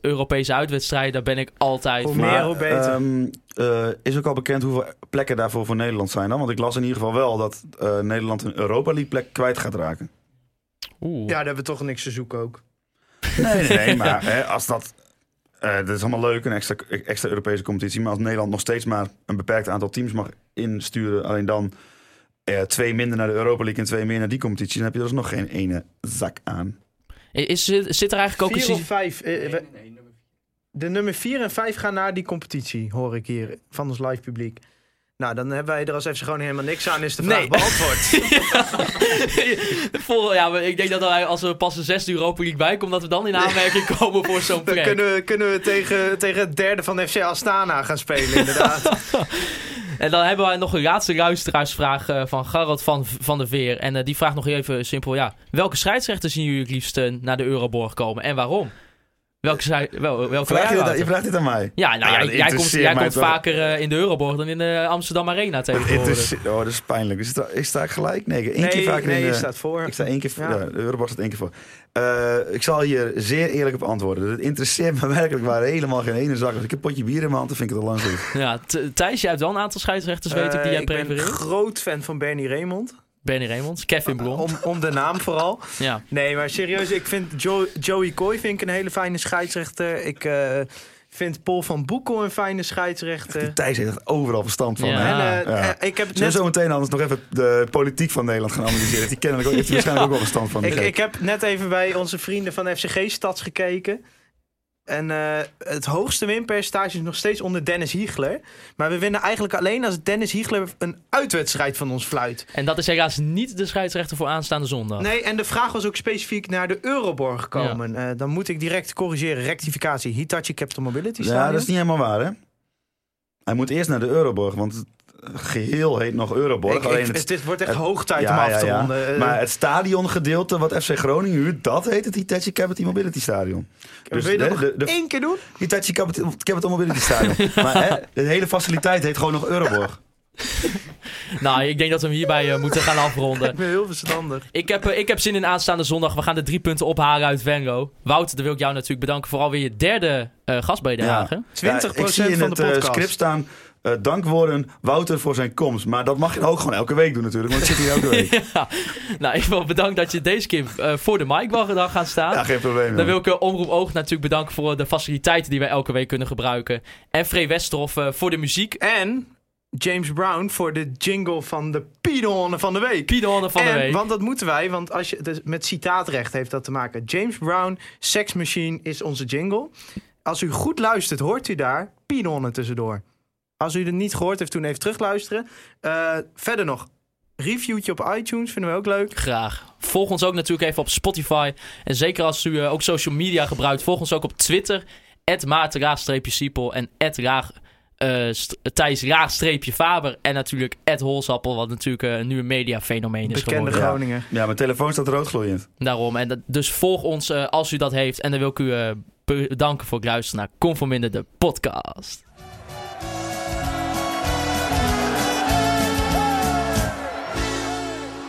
Europese uitwedstrijden, daar ben ik altijd Hoe voor. meer, hoe beter. ehm, eh, is ook al bekend hoeveel plekken daarvoor voor Nederland zijn dan? Want ik las in ieder geval wel dat eh, Nederland een Europa League plek kwijt gaat raken. Oeh. Ja, daar hebben we toch niks te zoeken ook. Nee, nee, nee. maar hè, als dat... eh, dat is allemaal leuk, een extra, extra Europese competitie. Maar als Nederland nog steeds maar een beperkt aantal teams mag insturen... alleen dan eh, twee minder naar de Europa League en twee meer naar die competitie... dan heb je er dus nog geen ene zak aan. Is, zit, er eigenlijk ook een... Vier of vijf? eh, we- de nummer vier en vijf gaan naar die competitie, hoor ik hier van ons live publiek. Nou, dan hebben wij er als FC gewoon helemaal niks aan, is de vraag Nee. beantwoord. Vol, ja, maar ik denk dat wij, als we pas de zesde Europa League bij komen, dat we dan in aanmerking komen voor zo'n Dan plek. kunnen we, kunnen we tegen, tegen het derde van FC Astana gaan spelen, inderdaad. En dan hebben wij nog een laatste luisteraarsvraag eh, van Garrot van, van der Veer. En eh, die vraagt nog even simpel, ja, welke scheidsrechter zien jullie het liefst eh, naar de Euroborg komen en waarom? Welke, wel, welke Vraag je, dat, je vraagt dit aan mij? Ja, nou, Ah, jij, dat jij komt, jij komt vaker eh, in de Euroborg dan in de Amsterdam Arena interesseert- oh, dat is pijnlijk. Is, het, is sta ik gelijk? Nee, één nee, keer vaker nee, in je de... staat voor. Ik sta één keer voor. Ja. De Euroborg staat één keer voor. Eh, ik zal hier zeer eerlijk op antwoorden. Het interesseert me werkelijk waar helemaal geen ene zak. Als ik een potje bier in mijn hand, dan vind ik het al lang goed. Ja, Th- Thijs, jij hebt wel een aantal scheidsrechters, weet ik, die Eh, jij ik ben prefereert. groot fan van Bernie Raymond. Benny Raymond, Kevin Blom. Om, om de naam vooral. Ja. Nee, maar serieus, ik vind Jo- Joey Coy vind ik een hele fijne scheidsrechter. Ik eh, vind Paul van Boekel een fijne scheidsrechter. Die Thijs heeft echt overal verstand van. Ja. hè? En eh, Ja. eh, ik heb net zo meteen anders nog even de politiek van Nederland gaan analyseren? Die kennelijk ook, heeft hij waarschijnlijk ook wel verstand van. Ik, ik heb net even bij onze vrienden van FCG Stads gekeken. En eh, het hoogste winpercentage is nog steeds onder Dennis Hiegler. Maar we winnen eigenlijk alleen als Dennis Hiegler een uitwedstrijd van ons fluit. En dat is helaas niet de scheidsrechter voor aanstaande zondag. Nee, en de vraag was ook specifiek naar de Euroborg gekomen. Eh, dan moet ik direct corrigeren. Rectificatie. Hitachi Capital Mobility Ja, dat is niet helemaal waar, hè? Hij moet eerst naar de Euroborg, want geheel heet nog Euroborg. Ik- alleen ik- het, dit wordt echt het- hoog tijd ja, om af te ja. ronden. Eh, Maar het stadiongedeelte wat FC Groningen huurt, dat heet het Hitachi Capital Mobility Stadion. Dus wil je dat de- nog de- de- één keer doen? Hitachi Capital, Capital Mobility Stadion. maar hè, de hele faciliteit heet gewoon nog Euroborg. nou, ik denk dat we hem hierbij eh, moeten gaan afronden. Ik ben heel verstandig. Ik heb, eh, ik heb zin in aanstaande zondag. We gaan de drie punten ophalen uit Venlo. Wouter, dan wil ik jou natuurlijk bedanken voor alweer je derde eh gastbijdrage. 20% Ja, ik zie in van de podcast. script staan... eh, dankwoorden Wouter voor zijn komst. Maar dat mag je ook gewoon elke week doen natuurlijk. Want ik zit hier elke week. Ja. Nou, ik wil bedankt dat je deze keer eh, voor de mic mag gaan staan. Ja, geen probleem. Dan wil ik eh, Omroep Oog natuurlijk bedanken voor de faciliteiten die wij elke week kunnen gebruiken. En Free Westerhof eh, voor de muziek. En James Brown voor de jingle van de Piedon van de week. Piedonne van de en, week. Want dat moeten wij, want als je, dus met citaatrecht heeft dat te maken. James Brown, Sex Machine is onze jingle. Als u goed luistert, hoort u daar Piedonne tussendoor. Als u het niet gehoord heeft, toen even terugluisteren. Eh, verder nog, reviewtje op iTunes vinden we ook leuk. Graag. Volg ons ook natuurlijk even op Spotify. En zeker als u eh, ook social media gebruikt, volg ons ook op Twitter. Maarten-siepel en Raag, eh, st- Thijs Raag-Faber. En natuurlijk Holsappel, wat natuurlijk eh, nu een mediafenomeen is Bekende geworden. Groninger. Ja, mijn telefoon staat roodgloeiend. Daarom. En dat, dus volg ons als u dat heeft. En dan wil ik u bedanken voor het luisteren naar Conforminder, de podcast.